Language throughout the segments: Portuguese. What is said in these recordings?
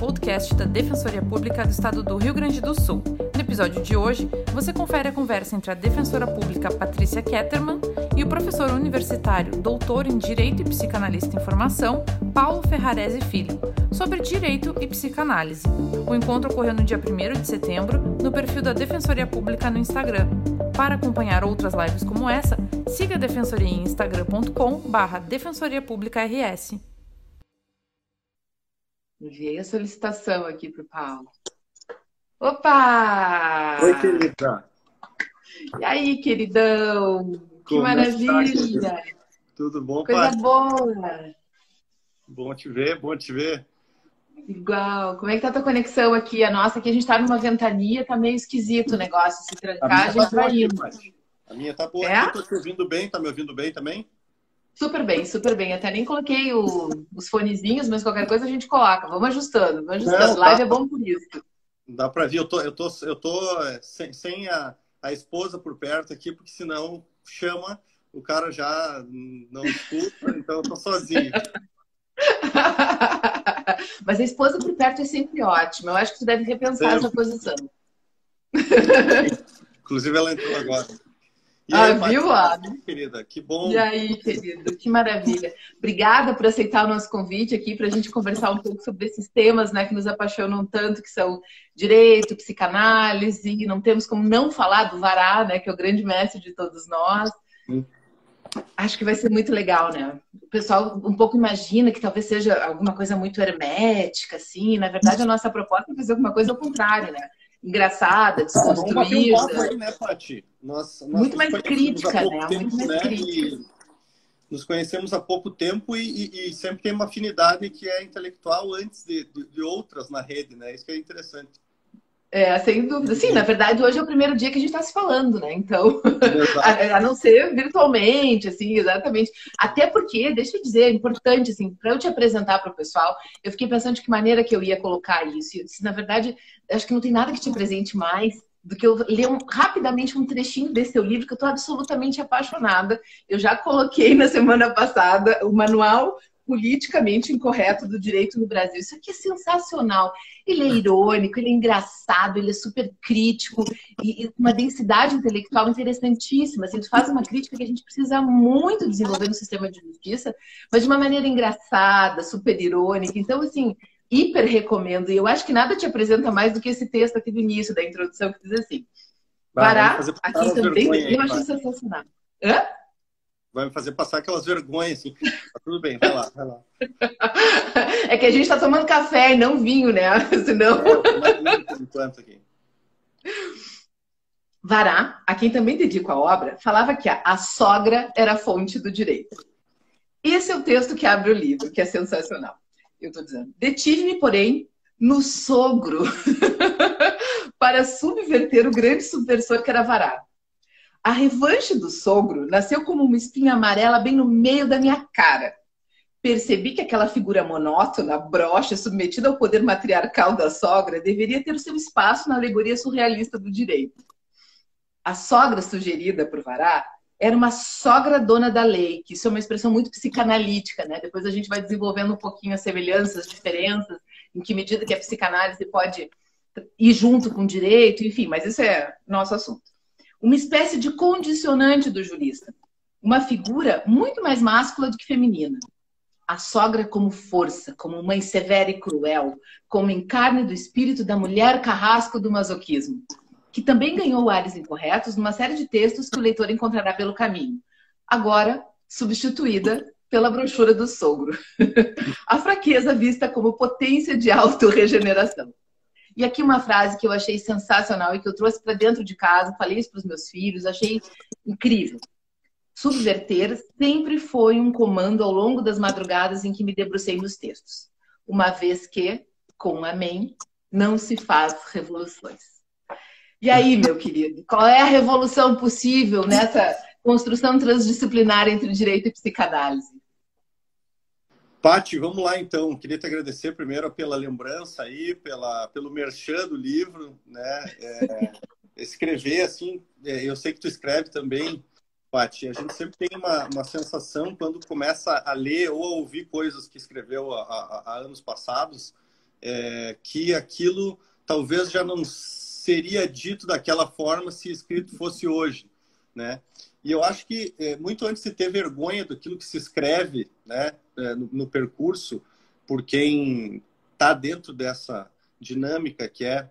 podcast da Defensoria Pública do Estado do Rio Grande do Sul. No episódio de hoje, você confere a conversa entre a defensora pública Patrícia Ketterman e o professor universitário, doutor em Direito e Psicanalista em Formação, Paulo Ferrarese Filho, sobre direito e psicanálise. O encontro ocorreu no dia 1 de setembro, no perfil da Defensoria Pública no Instagram. Para acompanhar outras lives como essa, siga a Defensoria em instagram.com/barra Defensoria Pública RS. Enviei a solicitação aqui para o Paulo. Opa! Oi, querida. E aí, queridão? Que Como maravilha! Está, Tudo bom, Coisa boa! Bom te ver, bom te ver. Igual. Como é que tá a tua conexão aqui? A nossa aqui, a gente tá numa ventania, tá meio esquisito o negócio, se trancar, a, a gente tá vai indo. A minha tá boa é? tô te ouvindo bem, tá me ouvindo bem também? Super bem, super bem. Até nem coloquei o, os fonezinhos, mas qualquer coisa a gente coloca. Vamos ajustando, vamos ajustando. Não, tá. Live é bom por isso. Dá para ver, eu tô, eu tô, eu tô é, sem, sem a, a esposa por perto aqui, porque senão chama, o cara já não escuta, então eu tô sozinho. Mas a esposa por perto é sempre ótima. Eu acho que tu deve repensar essa posição. Inclusive, ela entrou agora. E ah, aí, viu, Ana? Querida, que bom. E aí, querido, que maravilha. Obrigada por aceitar o nosso convite aqui para a gente conversar um pouco sobre esses temas né, que nos apaixonam tanto, que são direito, psicanálise. Não temos como não falar do Vará, né, que é o grande mestre de todos nós. Sim. Acho que vai ser muito legal, né? O pessoal um pouco imagina que talvez seja alguma coisa muito hermética, assim. Na verdade, a nossa proposta é fazer alguma coisa ao contrário, né? Engraçada, desconstruída. Um aí, né, Paty? Nós, nós Muito mais crítica, né? Tempo, Muito mais né? crítica. nos conhecemos há pouco tempo e, e, e, sempre tem uma afinidade que é intelectual antes de, de, de, outras na rede, né? Isso que é interessante. É, sem dúvida. Sim, na verdade, hoje é o primeiro dia que a gente está se falando, né? Então, a, a, não ser virtualmente, assim, exatamente. Até porque, deixa eu dizer, é importante, assim, para eu te apresentar para o pessoal, eu fiquei pensando de que maneira que eu ia colocar isso. Eu disse, na verdade, acho que não tem nada que te presente mais do que eu ler um, rapidamente um trechinho desse teu livro que eu estou absolutamente apaixonada. Eu já coloquei na semana passada o manual politicamente incorreto do direito no Brasil. Isso aqui é sensacional. Ele é irônico, ele é engraçado, ele é super crítico e, e uma densidade intelectual interessantíssima. Assim, tu faz uma crítica que a gente precisa muito desenvolver no sistema de justiça, mas de uma maneira engraçada, super irônica. Então, assim, hiper recomendo. E eu acho que nada te apresenta mais do que esse texto aqui do início da introdução que diz assim. Vará, aqui também, eu acho sensacional. Hã? Vai me fazer passar aquelas vergonhas, assim. Tá tudo bem, vai lá, vai lá. É que a gente tá tomando café e não vinho, né? Senão. É. Vará, a quem também dedico a obra, falava que a, a sogra era a fonte do direito. Esse é o texto que abre o livro, que é sensacional eu estou dizendo. Detive-me, porém, no sogro para subverter o grande subversor que era Vará. A revanche do sogro nasceu como uma espinha amarela bem no meio da minha cara. Percebi que aquela figura monótona, broxa, submetida ao poder matriarcal da sogra, deveria ter o seu espaço na alegoria surrealista do direito. A sogra sugerida por Vará era uma sogra dona da lei, que isso é uma expressão muito psicanalítica, né? Depois a gente vai desenvolvendo um pouquinho as semelhanças, as diferenças, em que medida que a psicanálise pode ir junto com o direito, enfim, mas isso é nosso assunto. Uma espécie de condicionante do jurista, uma figura muito mais máscula do que feminina. A sogra como força, como mãe severa e cruel, como encarne do espírito da mulher carrasco do masoquismo que também ganhou ares incorretos numa série de textos que o leitor encontrará pelo caminho. Agora, substituída pela brochura do sogro. a fraqueza vista como potência de autorregeneração. E aqui uma frase que eu achei sensacional e que eu trouxe para dentro de casa, falei isso para os meus filhos, achei incrível. Subverter sempre foi um comando ao longo das madrugadas em que me debrucei nos textos, uma vez que, com amém, não se faz revoluções. E aí, meu querido, qual é a revolução possível nessa construção transdisciplinar entre direito e psicanálise? Pati, vamos lá então. Queria te agradecer primeiro pela lembrança aí, pela, pelo merchan do livro, né? É, escrever assim, é, eu sei que tu escreve também, Pati. A gente sempre tem uma, uma sensação quando começa a ler ou a ouvir coisas que escreveu há, anos passados, é, que aquilo talvez já não seria dito daquela forma se escrito fosse hoje, né? E eu acho que é, muito antes de ter vergonha daquilo que se escreve, né, no, no percurso, por quem está dentro dessa dinâmica que é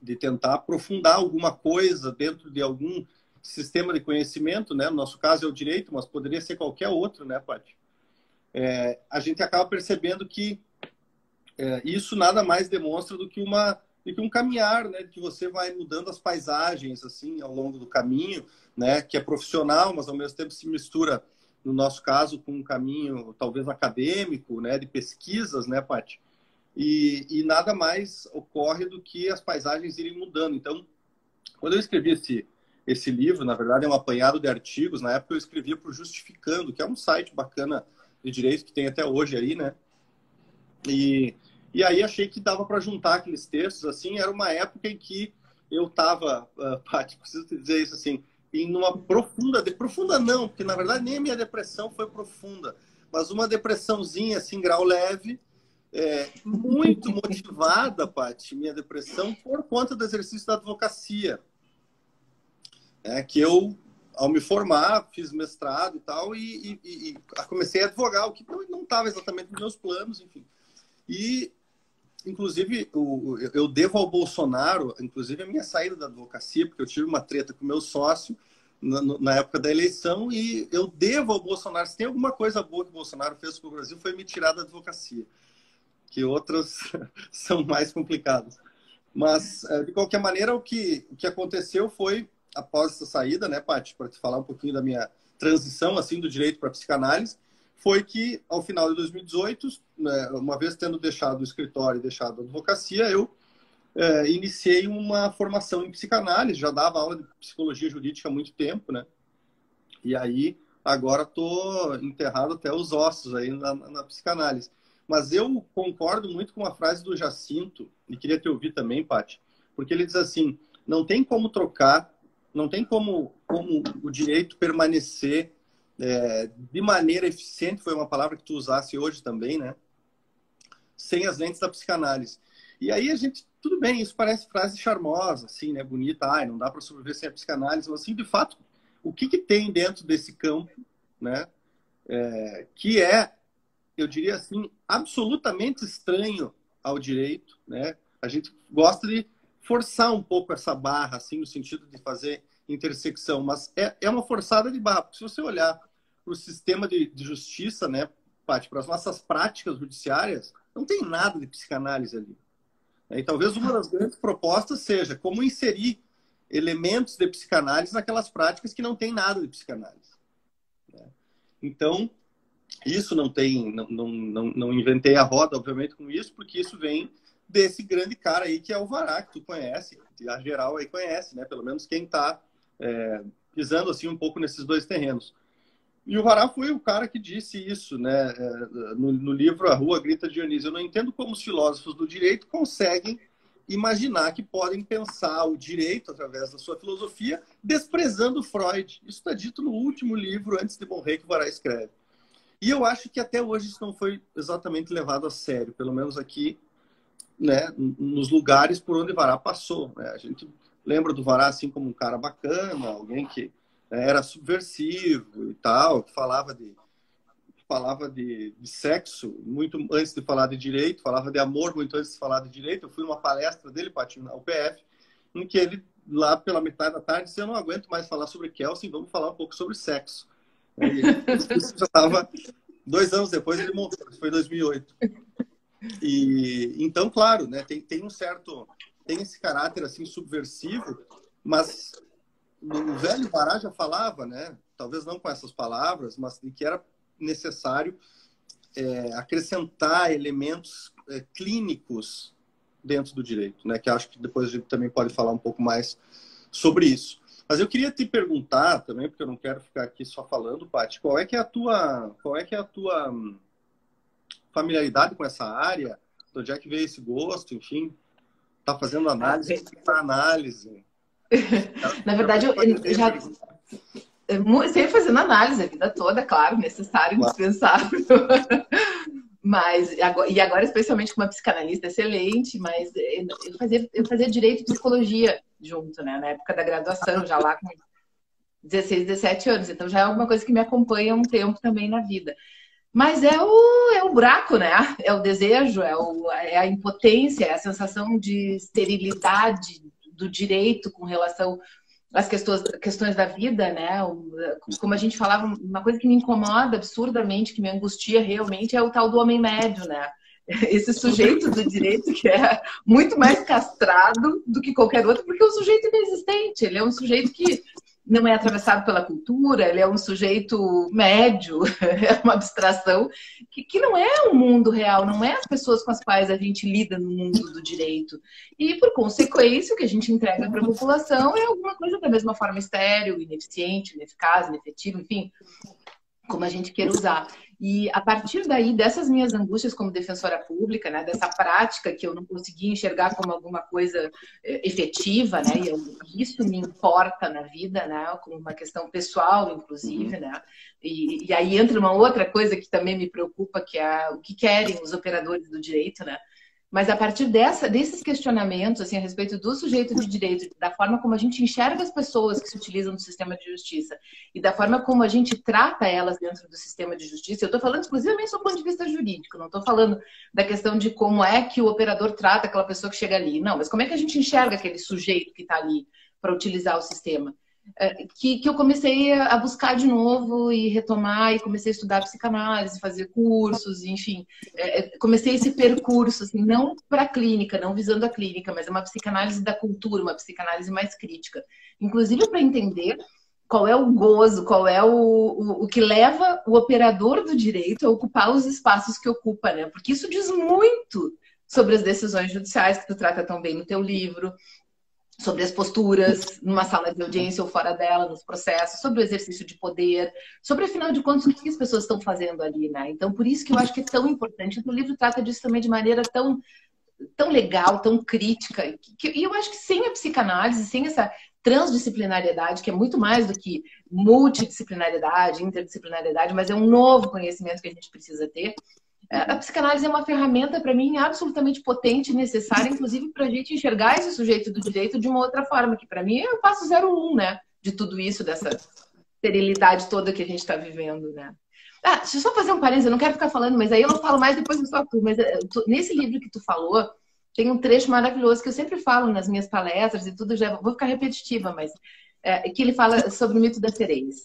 de tentar aprofundar alguma coisa dentro de algum sistema de conhecimento, né? No nosso caso é o direito, mas poderia ser qualquer outro, né, Paty? É, a gente acaba percebendo que é, isso nada mais demonstra do que uma do que um caminhar, né? Que você vai mudando as paisagens assim ao longo do caminho, né? Que é profissional, mas ao mesmo tempo se mistura, no nosso caso, com um caminho talvez acadêmico, né? De pesquisas, né, Paty? E, e nada mais ocorre do que as paisagens irem mudando. Então, quando eu escrevi esse esse livro, na verdade, é um apanhado de artigos. Na época eu escrevia para o Justificando, que é um site bacana de direito que tem até hoje aí, né? E, e aí achei que dava para juntar aqueles textos, assim, era uma época em que eu estava, uh, ah, Paty, preciso te dizer isso assim, em uma profunda, de, profunda não, porque na verdade nem a minha depressão foi profunda, mas uma depressãozinha, assim, grau leve, é, muito motivada, Paty, minha depressão, por conta do exercício da advocacia é, que eu, ao me formar, fiz mestrado e tal, e, e, e comecei a advogar, o que não estava exatamente nos meus planos, enfim. E, inclusive, o, eu devo ao Bolsonaro, inclusive, a minha saída da advocacia, porque eu tive uma treta com meu sócio na, na época da eleição, e eu devo ao Bolsonaro, se tem alguma coisa boa que o Bolsonaro fez com o Brasil, foi me tirar da advocacia, que outras são mais complicadas. Mas, é, de qualquer maneira, o que, o que aconteceu foi após essa saída, né, Paty, para te falar um pouquinho da minha transição assim do direito para psicanálise, foi que ao final de 2018, né, uma vez tendo deixado o escritório e deixado a advocacia, eu é, iniciei uma formação em psicanálise, já dava aula de psicologia jurídica há muito tempo, né? E aí agora estou enterrado até os ossos aí na, na, psicanálise. Mas eu concordo muito com a frase do Jacinto, e queria te ouvir também, Paty, porque ele diz assim: não tem como trocar não tem como, como o direito permanecer é, de maneira eficiente, foi uma palavra que tu usasse hoje também, né? Sem as lentes da psicanálise. E aí a gente, tudo bem, isso parece frase charmosa, assim, né? Bonita, ai, não dá para sobreviver sem a psicanálise, mas assim, de fato, o que, que tem dentro desse campo, né? É, que é, eu diria assim, absolutamente estranho ao direito, né? A gente gosta de forçar um pouco essa barra, assim, no sentido de fazer intersecção, mas é, é uma forçada de barra. Porque se você olhar para o sistema de, de, justiça, né, para as nossas práticas judiciárias, não tem nada de psicanálise ali. E talvez uma das grandes propostas seja como inserir elementos de psicanálise naquelas práticas que não tem nada de psicanálise. Né? Então, isso não tem, não, não, não, não inventei a roda, obviamente, com isso, porque isso vem desse grande cara aí que é o Vará, que tu conhece, que a geral aí conhece, né? Pelo menos quem está é, pisando assim um pouco nesses dois terrenos. E o Vará foi o cara que disse isso, né? É, no, no livro A Rua Grita Dionísio. Eu não entendo como os filósofos do direito conseguem imaginar que podem pensar o direito através da sua filosofia, desprezando Freud. Isso está dito no último livro, Antes de Morrer, que o Vará escreve. E eu acho que até hoje isso não foi exatamente levado a sério, pelo menos aqui né, nos lugares por onde Vará passou. Né? A gente lembra do Vará assim como um cara bacana, alguém que era subversivo e tal, falava de falava de, de, sexo muito antes de falar de direito, falava de amor muito antes de falar de direito. Eu fui numa palestra dele, Patinho, na UPF, em que ele, lá pela metade da tarde, disse: Eu não aguento mais falar sobre Kelsen, vamos falar um pouco sobre sexo. E isso já estava. Dois anos depois ele morreu, foi em 2008. E então, claro, né, tem, tem um certo tem esse caráter assim subversivo, mas o velho Pará já falava, né, talvez não com essas palavras, mas de que era necessário é, acrescentar elementos é, clínicos dentro do direito, né, que acho que depois a gente também pode falar um pouco mais sobre isso. Mas eu queria te perguntar também, porque eu não quero ficar aqui só falando, Paty, qual é que é a tua, qual é que é a tua hum, familiaridade com essa área? De onde é que veio esse gosto? Enfim, está fazendo análise, para análise. Na verdade, eu, eu já sempre fazendo análise a vida toda, claro, necessário, indispensável. Mas, e agora, especialmente com uma psicanalista excelente, mas eu fazia, eu fazia direito e psicologia junto, né? Na época da graduação, já lá com 16, 17 anos. Então já é alguma coisa que me acompanha um tempo também na vida. Mas é o, é o buraco, né? É o desejo, é, o, é a impotência, é a sensação de esterilidade do direito com relação às questões, questões da vida, né? Como a gente falava, uma coisa que me incomoda absurdamente, que me angustia realmente, é o tal do homem médio, né? Esse sujeito do direito que é muito mais castrado do que qualquer outro, porque é um sujeito inexistente, ele é um sujeito que não é atravessado pela cultura, ele é um sujeito médio, é uma abstração, que, que não é o um mundo real, não é as pessoas com as quais a gente lida no mundo do direito. E, por consequência, o que a gente entrega para a população é alguma coisa da mesma forma estéreo, ineficiente, ineficaz, inefetivo, enfim, como a gente queira usar. E a partir daí, dessas minhas angústias como defensora pública, né, dessa prática que eu não conseguia enxergar como alguma coisa eh, efetiva, né, e eu, isso me importa na vida, né, como uma questão pessoal, inclusive, uhum. né, e, e, aí entra uma outra coisa que também me preocupa, que é o que querem os operadores do direito, né, mas a partir dessa, desses questionamentos assim, a respeito do sujeito de direito, da forma como a gente enxerga as pessoas que se utilizam do sistema de justiça e da forma como a gente trata elas dentro do sistema de justiça, eu estou falando exclusivamente do ponto de vista jurídico, não estou falando da questão de como é que o operador trata aquela pessoa que chega ali. Não, mas como é que a gente enxerga aquele sujeito que está ali para utilizar o sistema? É, que, que eu comecei a buscar de novo e retomar e comecei a estudar psicanálise, fazer cursos, enfim, é, é, comecei esse percurso, assim, não para a clínica, não visando a clínica, mas é uma psicanálise da cultura, uma psicanálise mais crítica, inclusive para entender qual é o gozo, qual é o, o, o, que leva o operador do direito a ocupar os espaços que ocupa, né? Porque isso diz muito sobre as decisões judiciais que tu trata tão bem no teu livro, sobre as posturas numa sala de audiência ou fora dela, nos processos, sobre o exercício de poder, sobre, afinal de contas, o que as pessoas estão fazendo ali, né? Então, por isso que eu acho que é tão importante. O livro trata disso também de maneira tão, tão legal, tão crítica. E eu acho que sem a psicanálise, sem essa transdisciplinariedade, que é muito mais do que multidisciplinariedade, interdisciplinariedade, mas é um novo conhecimento que a gente precisa ter, a psicanálise é uma ferramenta, para mim, absolutamente potente e necessária, inclusive para a gente enxergar esse sujeito do direito de uma outra forma, que para mim é o passo 01, né? De tudo isso, dessa sterilidade toda que a gente está vivendo, né? Ah, deixa eu só fazer um parênteses, eu não quero ficar falando, mas aí eu não falo mais depois do só tu. Mas eh, tu, nesse livro que tu falou, tem um trecho maravilhoso que eu sempre falo nas minhas palestras e tudo, já vou ficar repetitiva, mas é, que ele fala sobre o mito das sereias.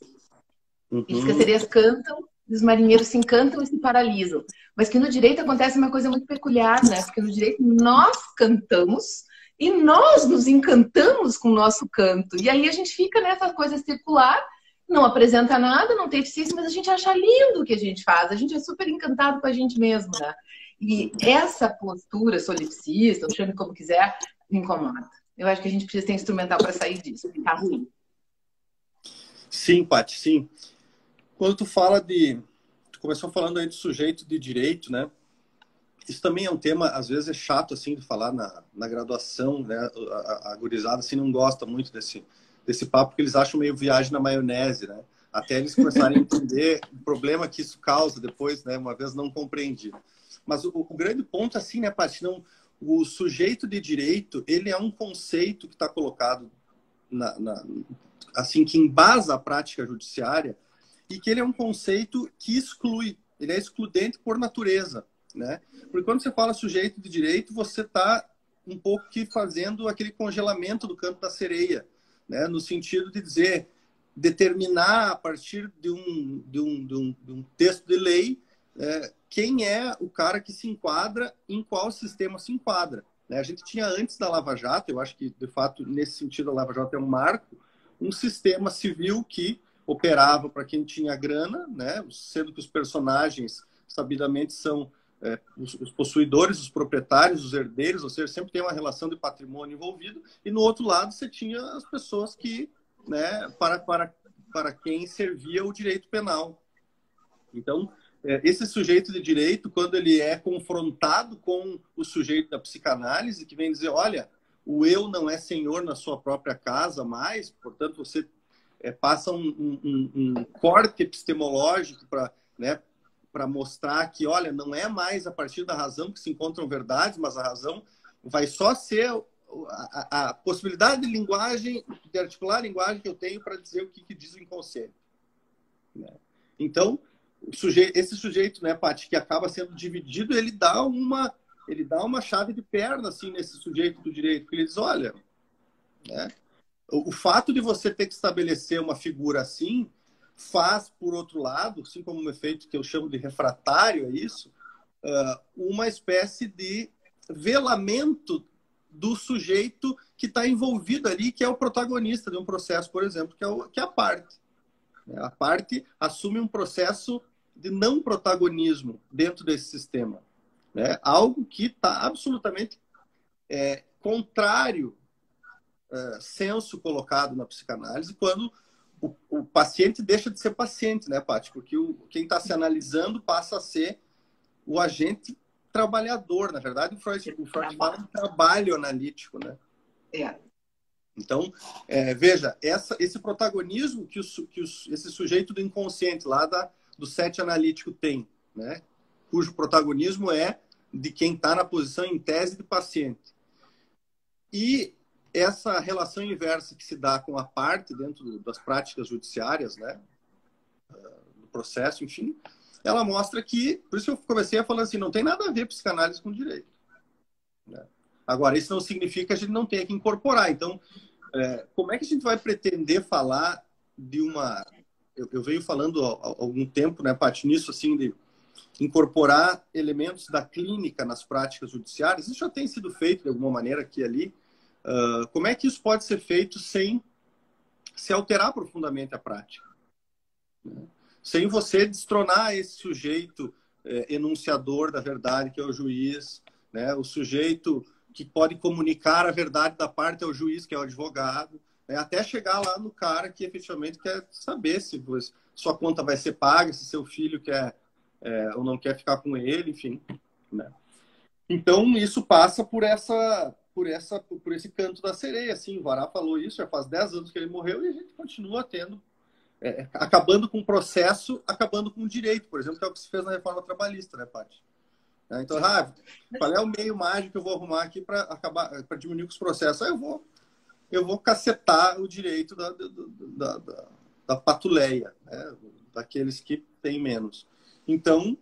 Uhum. Diz que as sereias cantam os marinheiros se encantam e se paralisam. Mas que no direito acontece uma coisa muito peculiar, né? Porque no direito nós cantamos e nós nos encantamos com o nosso canto. E aí a gente fica nessa coisa circular, não apresenta nada, não tem eficiência, mas a gente acha lindo o que a gente faz. A gente é super encantado com a gente mesmo, né? E essa postura solipsista, chame como quiser, me incomoda. Eu acho que a gente precisa ter instrumental para sair disso, ficar ruim. Sim, Paty, sim. Quando tu fala de. Tu começou falando aí de sujeito de direito, né? Isso também é um tema, às vezes é chato, assim, de falar na, na graduação, né? A, gurizada, assim, não gosta muito desse, desse papo, porque eles acham meio viagem na maionese, né? Até eles começarem a entender o problema que isso causa depois, né? Uma vez não compreendido. Mas o, o grande ponto, assim, né, Paty? Não, o sujeito de direito, ele é um conceito que está colocado na, na, assim, que embasa a prática judiciária e que ele é um conceito que exclui, ele é excludente por natureza, né? Porque quando você fala sujeito de direito, você está um pouco que fazendo aquele congelamento do canto da sereia, né? No sentido de dizer determinar a partir de um, de um, de um, de um texto de lei é, quem é o cara que se enquadra em qual sistema se enquadra. Né? A gente tinha antes da Lava Jato, eu acho que de fato nesse sentido a Lava Jato é um marco, um sistema civil que operava para quem tinha grana, né? sendo que os personagens, sabidamente, são é, os, os, possuidores, os proprietários, os herdeiros, ou seja, sempre tem uma relação de patrimônio envolvido, e no outro lado você tinha as pessoas que, né, para, para, para quem servia o direito penal. Então, é, esse sujeito de direito, quando ele é confrontado com o sujeito da psicanálise, que vem dizer, olha, o eu não é senhor na sua própria casa mais, portanto, você é, passa um, um, um, corte epistemológico para né, mostrar que, olha, não é mais a partir da razão que se encontram verdades, mas a razão vai só ser a, a possibilidade de linguagem, de articular a linguagem que eu tenho para dizer o que, que diz o inconsciente. Né? Então, esse sujeito, né, Paty, que acaba sendo dividido, ele dá uma ele dá uma chave de perna assim nesse sujeito do direito, porque ele diz, olha, né, o, fato de você ter que estabelecer uma figura assim faz, por outro lado, assim como um efeito que eu chamo de refratário a isso, uh, uma espécie de velamento do sujeito que está envolvido ali, que é o protagonista de um processo, por exemplo, que é, o, que é a parte. A parte assume um processo de não protagonismo dentro desse sistema. Né? Algo que está absolutamente é, contrário é, senso colocado na psicanálise quando o, o, paciente deixa de ser paciente, né, Paty? Porque o, quem está se analisando passa a ser o agente trabalhador. Na verdade, o Freud, o Freud fala de trabalho analítico, né? É. Então, é, veja, essa, esse protagonismo que, o, que esse sujeito do inconsciente lá da, do set analítico tem, né? cujo protagonismo é de quem está na posição em tese de paciente. E essa relação inversa que se dá com a parte dentro das práticas judiciárias, né? do processo, enfim, ela mostra que, por isso eu comecei a falar assim, não tem nada a ver psicanálise com direito. Né? Agora, isso não significa que a gente não tenha que incorporar. Então, é, como é que a gente vai pretender falar de uma. Eu, eu venho falando há, algum tempo, né, Paty, nisso, assim, de incorporar elementos da clínica nas práticas judiciárias. Isso já tem sido feito de alguma maneira aqui e ali. Uh, como é que isso pode ser feito sem se alterar profundamente a prática? Sem você destronar esse sujeito é, enunciador da verdade, que é o juiz, né? o sujeito que pode comunicar a verdade da parte ao juiz, que é o advogado, né? até chegar lá no cara que efetivamente quer saber se sua conta vai ser paga, se seu filho quer é, ou não quer ficar com ele, enfim. Né? Então isso passa por essa, por essa, por esse canto da sereia. Assim, o Vará falou isso, já faz 10 anos que ele morreu e a gente continua tendo, é, acabando com o processo, acabando com o direito, por exemplo, que é o que se fez na reforma trabalhista, né, Paty? Né? Então, ah, qual é o meio mágico que eu vou arrumar aqui para acabar, para diminuir os processos? Aí eu vou, eu vou cacetar o direito da, da, da, da patuleia, né? daqueles que têm menos. Então,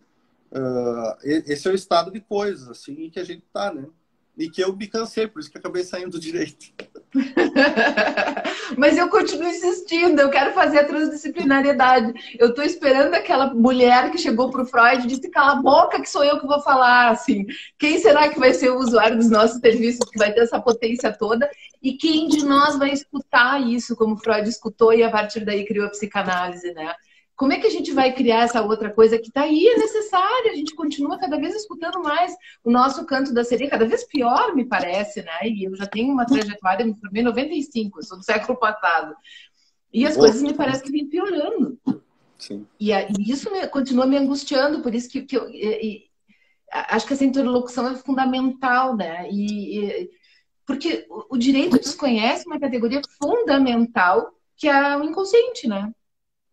uh, esse é o estado de coisas assim que a gente está, né? E que eu me cansei, por isso que acabei saindo do direito. Mas eu continuo insistindo, eu quero fazer a transdisciplinariedade. Eu estou esperando aquela mulher que chegou para o Freud e disse: cala a boca, que sou eu que vou falar. Assim, quem será que vai ser o usuário dos nossos serviços, que vai ter essa potência toda? E quem de nós vai escutar isso, como Freud escutou e a partir daí criou a psicanálise, né? Como é que a gente vai criar essa outra coisa que está aí, é necessária? A gente continua cada vez escutando mais o nosso canto da sereia, cada vez pior, me parece, né? E eu já tenho uma trajetória, me formei em 95, eu sou do século passado. E as coisas me parecem que vêm piorando. Sim. E, e isso me, continua me angustiando, por isso que, que eu e, e, acho que essa interlocução é fundamental, né? E, porque o, o direito desconhece uma categoria fundamental que é o inconsciente, né?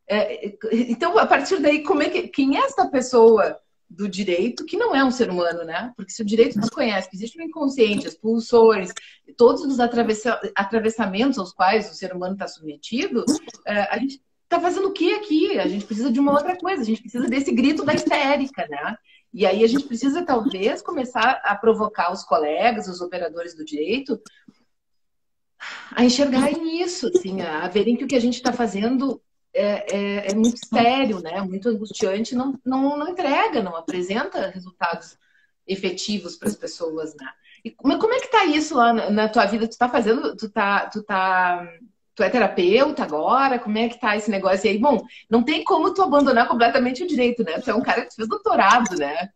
É, então, a partir daí, como é que, quem é essa pessoa do direito que não é um ser humano, né? Porque se o direito desconhece que existe o inconsciente, as pulsões, todos os atravessa, atravessamentos aos quais o ser humano está submetido, é, a gente está fazendo o que aqui? A gente precisa de uma outra coisa, a gente precisa desse grito da histérica, né? E aí a gente precisa, talvez, começar a provocar os colegas, os operadores do direito, a enxergarem isso, assim, a verem que o que a gente está fazendo é, é, é, muito sério, né? Muito angustiante, não, não, não entrega, não apresenta resultados efetivos para as pessoas, né? E como, como é que tá isso lá na, na, tua vida? Tu tá fazendo, tu tá, tu tá, tu é terapeuta agora? Como é que tá esse negócio e aí? Bom, não tem como tu abandonar completamente o direito, né? Tu é um cara que fez doutorado, né?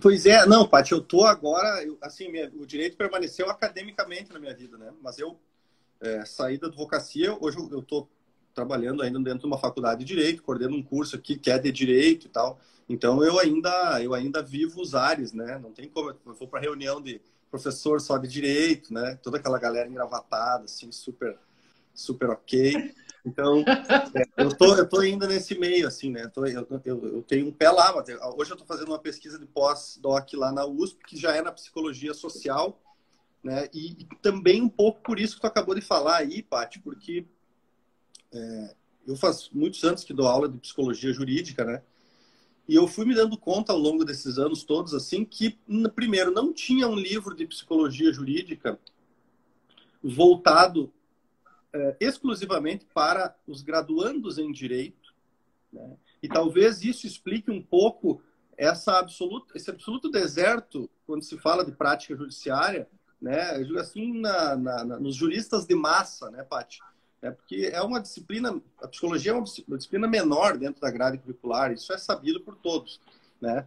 Pois é, não, Paty, eu tô agora, eu, assim, minha, o direito permaneceu academicamente na minha vida, né? Mas eu é, saí da advocacia, hoje eu, eu tô trabalhando ainda dentro de uma faculdade de direito, coordeno um curso aqui que é de direito e tal. Então eu ainda eu ainda vivo os ares, né? Não tem como eu for para reunião de professor só de direito, né? Toda aquela galera engravatada, assim, super super ok. Então, é, eu tô, eu tô ainda nesse meio, assim, né? Tô, eu, eu, eu, tenho um pé lá, mas hoje eu estou fazendo uma pesquisa de pós-doc lá na USP, que já é na psicologia social, né? E, e, também um pouco por isso que tu acabou de falar aí, Paty, porque é, eu faz muitos anos que dou aula de psicologia jurídica, né? E eu fui me dando conta ao longo desses anos todos, assim, que, primeiro, não tinha um livro de psicologia jurídica voltado é, exclusivamente para os graduandos em direito, né? E talvez isso explique um pouco essa absoluta, esse absoluto deserto quando se fala de prática judiciária, né? Eu digo assim, na, na, na, nos juristas de massa, né, Paty? É porque é uma disciplina, a psicologia é uma, disciplina menor dentro da grade curricular, isso é sabido por todos, né?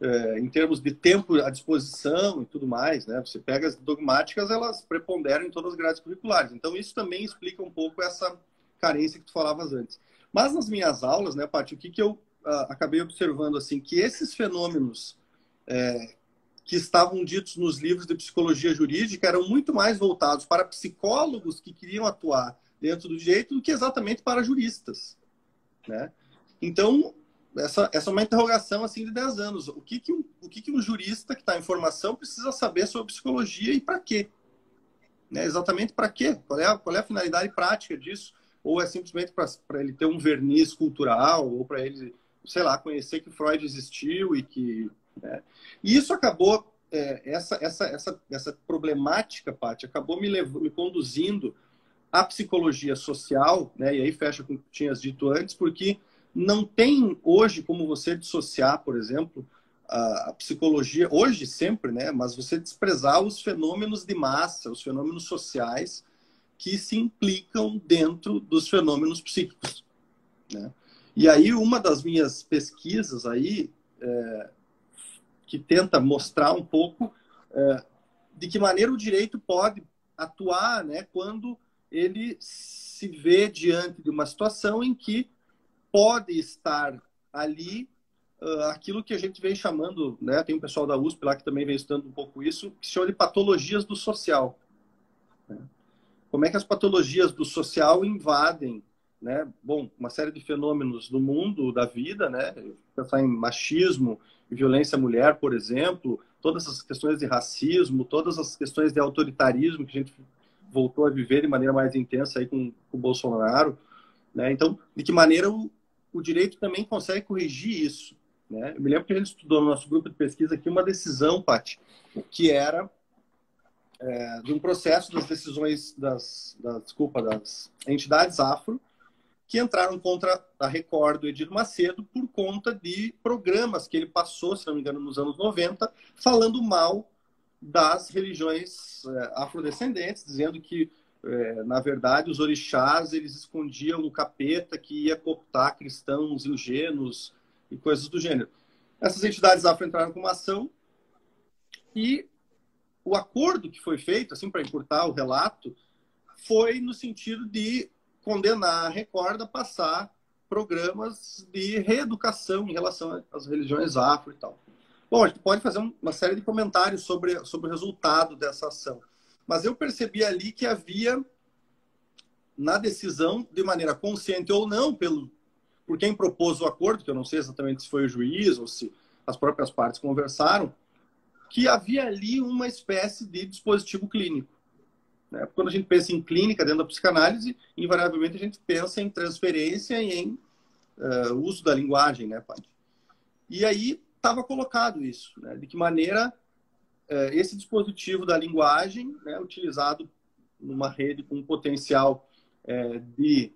É, em termos de tempo à disposição e tudo mais, né? Você pega as dogmáticas, elas preponderam em todas as grades curriculares. Então, isso também explica um pouco essa carência que tu falavas antes. Mas nas minhas aulas, né, Paty, o que, que eu uh, acabei observando, assim, que esses fenômenos é, que estavam ditos nos livros de psicologia jurídica eram muito mais voltados para psicólogos que queriam atuar dentro do direito do que exatamente para juristas. Né? Então, essa, essa é uma interrogação assim de 10 anos. O que, que, um, o que, que um jurista que está em formação precisa saber sobre psicologia e para quê? Né? Exatamente para quê? Qual é, a, qual é a finalidade prática disso? Ou é simplesmente para ele ter um verniz cultural, ou para ele, sei lá, conhecer que Freud existiu e que. Né? E isso acabou, é, essa, essa, essa, essa problemática, Paty, acabou me, levando, me conduzindo a psicologia social, né, e aí fecha com o que tinhas dito antes, porque não tem hoje como você dissociar, por exemplo, a, psicologia, hoje sempre, né, mas você desprezar os fenômenos de massa, os fenômenos sociais que se implicam dentro dos fenômenos psíquicos. Né? E aí uma das minhas pesquisas aí, é, que tenta mostrar um pouco é, de que maneira o direito pode atuar né, quando ele se vê diante de uma situação em que pode estar ali uh, aquilo que a gente vem chamando, né? Tem um pessoal da USP lá que também vem estudando um pouco isso, que se chama de patologias do social. Né? Como é que as patologias do social invadem, né? Bom, uma série de fenômenos do mundo, da vida, né? Pensar em machismo, violência à mulher, por exemplo, todas as questões de racismo, todas as questões de autoritarismo que a gente voltou a viver de maneira mais intensa aí com, com o Bolsonaro. Né? Então, de que maneira o, o direito também consegue corrigir isso? Né? Eu me lembro que a gente estudou no nosso grupo de pesquisa aqui uma decisão, Paty, que era é, de um processo das decisões das, das, desculpa, das entidades afro que entraram contra a Record do Edir Macedo por conta de programas que ele passou, se não me engano, nos anos 90, falando mal das religiões é, afrodescendentes, dizendo que, é, na verdade, os orixás eles escondiam o capeta que ia cooptar cristãos ingênuos e coisas do gênero. Essas entidades afro entraram com uma ação e o acordo que foi feito, assim, para encurtar o relato, foi no sentido de condenar a Record a passar programas de reeducação em relação às religiões afro e tal. Bom, a gente pode fazer uma série de comentários sobre, sobre o resultado dessa ação. Mas eu percebi ali que havia, na decisão, de maneira consciente ou não, pelo, por quem propôs o acordo, que eu não sei exatamente se foi o juiz ou se as próprias partes conversaram, que havia ali uma espécie de dispositivo clínico. Né? Quando a gente pensa em clínica dentro da psicanálise, invariavelmente a gente pensa em transferência e em uh, uso da linguagem, né, pai? E aí estava colocado isso, né? de que maneira é, esse dispositivo da linguagem, né, utilizado numa rede com um potencial é, de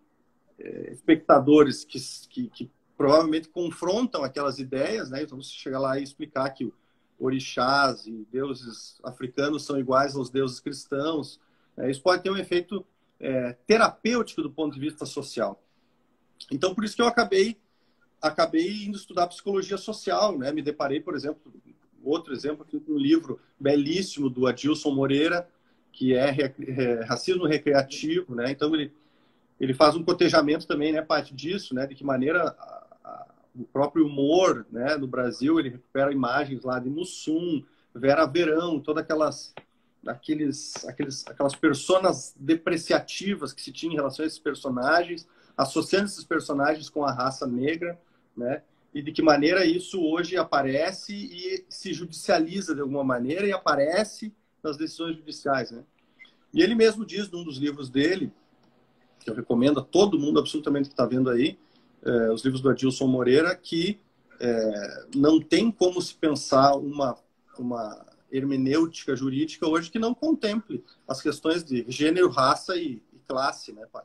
é, espectadores que, que, que, provavelmente confrontam aquelas ideias, né? então você chega lá e explicar que orixás e deuses africanos são iguais aos deuses cristãos, né? isso pode ter um efeito terapêutico do ponto de vista social. Então, por isso que eu acabei acabei indo estudar psicologia social, né? Me deparei, por exemplo, outro exemplo aqui no livro belíssimo do Adilson Moreira, que é, racismo recreativo, né? Então ele ele faz um cotejamento também, né, parte disso, né, de que maneira a, a, o próprio humor, né, no Brasil, ele recupera imagens lá de Mussum, Vera Verão, todas aquelas aqueles, aqueles, aquelas personas depreciativas que se tinha em relação a esses personagens, associando esses personagens com a raça negra, né? E de que maneira isso hoje aparece e se judicializa de alguma maneira e aparece nas decisões judiciais, né? E ele mesmo diz num dos livros dele, que eu recomendo a todo mundo absolutamente que está vendo aí, é, os livros do Adilson Moreira, que é, não tem como se pensar uma, uma hermenêutica jurídica hoje que não contemple as questões de gênero, raça e, e classe, né, pai?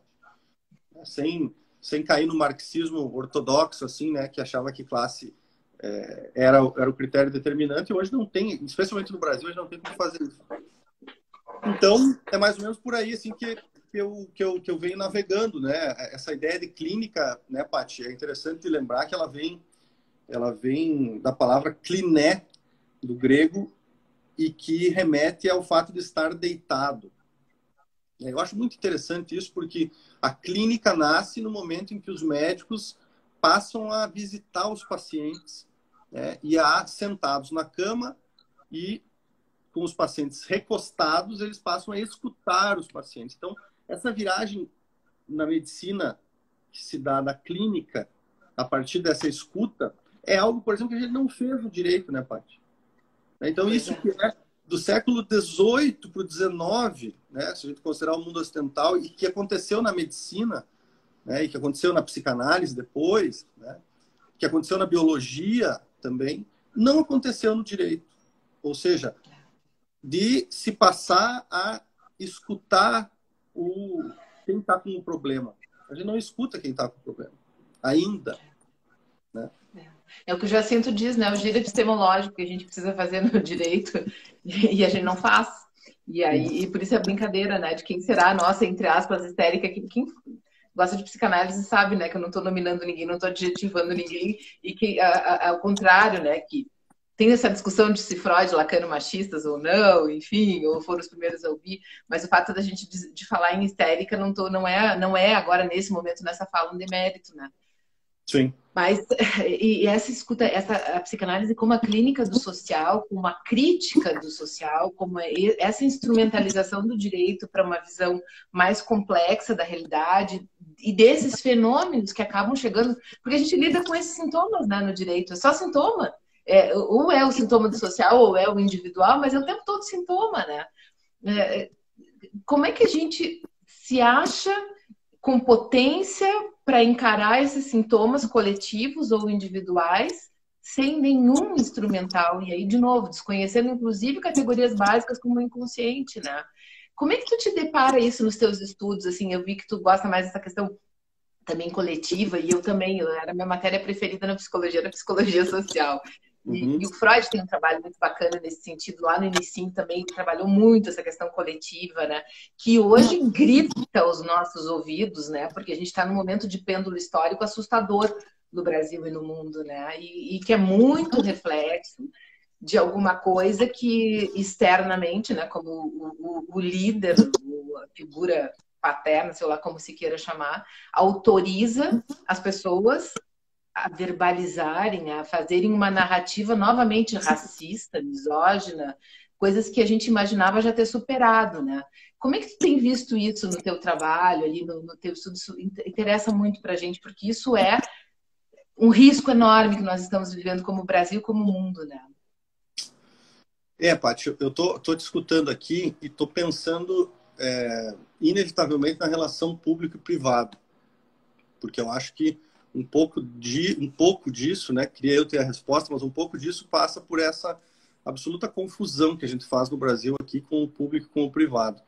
Sem, sem cair no marxismo ortodoxo, assim, né, que achava que classe é, era, era o critério determinante, e hoje não tem, especialmente no Brasil, hoje não tem como fazer isso. Então, é mais ou menos por aí, assim, que, que, eu, que, eu, que eu venho navegando, né? Essa ideia de clínica, né, Paty? É interessante lembrar que ela vem, ela vem da palavra cliné, do grego, e que remete ao fato de estar deitado. Eu acho muito interessante isso porque a clínica nasce no momento em que os médicos passam a visitar os pacientes né, e a sentados na cama e com os pacientes recostados eles passam a escutar os pacientes. Então essa viragem na medicina que se dá na clínica a partir dessa escuta é algo, por exemplo, que a gente não fez no direito, né, Paty? Então, isso que é do século XVIII para o XIX, né, se a gente considerar o mundo ocidental, e que aconteceu na medicina, né, e que aconteceu na psicanálise depois, né, que aconteceu na biologia também, não aconteceu no direito. Ou seja, de se passar a escutar o, quem está com o problema. A gente não escuta quem está com o problema, ainda. Né? É o que o Jacinto diz, né? O giro epistemológico que a gente precisa fazer no direito e a gente não faz. E aí, e por isso é brincadeira, né? De quem será a nossa, entre aspas, histérica, quem gosta de psicanálise sabe, né? Que eu não estou nominando ninguém, não estou adjetivando ninguém, e que, ao contrário, né? Que tem essa discussão de se Freud e Lacan machistas ou não, enfim, ou foram os primeiros a ouvir, mas o fato da gente de, de falar em histérica não, tô, não, é, não é agora, nesse momento, nessa fala, um demérito, né? Sim. Mas e essa escuta, essa a psicanálise como a clínica do social, como uma crítica do social, como essa instrumentalização do direito para uma visão mais complexa da realidade e desses fenômenos que acabam chegando, porque a gente lida com esses sintomas né, no direito, é só sintoma. É, ou é o sintoma do social ou é o individual, mas é o tempo todo sintoma, né? É, como é que a gente se acha com potência para encarar esses sintomas coletivos ou individuais sem nenhum instrumental. E aí, de novo, desconhecendo inclusive categorias básicas como o inconsciente, né? Como é que tu te depara isso nos teus estudos? Assim, eu vi que tu gosta mais dessa questão também coletiva, e eu também, era a minha matéria preferida na psicologia, na psicologia social. Uhum. E, o Freud tem um trabalho muito bacana nesse sentido. Lá no início também trabalhou muito essa questão coletiva, né? Que hoje grita aos nossos ouvidos, né? Porque a gente está num momento de pêndulo histórico assustador no Brasil e no mundo, né? E, e que é muito reflexo de alguma coisa que externamente, né? Como o, o, o líder, a figura paterna, sei lá como se queira chamar, autoriza as pessoas a verbalizarem, a fazerem uma narrativa novamente racista, misógina, coisas que a gente imaginava já ter superado, né? Como é que tu tem visto isso no teu trabalho, ali no, no teu estudo? Isso interessa muito para a gente, porque isso é um risco enorme que nós estamos vivendo como Brasil, como mundo, né? É, Paty, eu tô, tô te escutando aqui e tô pensando é, inevitavelmente na relação público e privado, porque eu acho que um pouco de um pouco disso, né? Queria eu ter a resposta, mas um pouco disso passa por essa absoluta confusão que a gente faz no Brasil aqui com o público com o privado.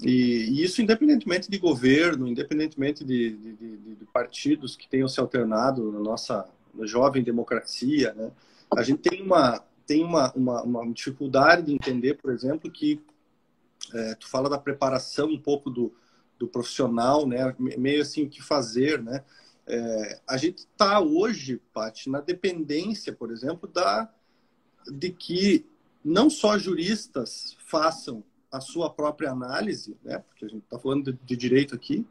E, e isso independentemente de governo, independentemente de, de, de, de, partidos que tenham se alternado na nossa jovem democracia, né? A gente tem uma tem uma, uma, uma dificuldade de entender, por exemplo, que é, tu fala da preparação um pouco do, do profissional, né? Meio assim o que fazer, né? É, a gente está hoje, Paty, na dependência, por exemplo, da, de que não só juristas façam a sua própria análise, né, porque a gente está falando de, de, direito aqui,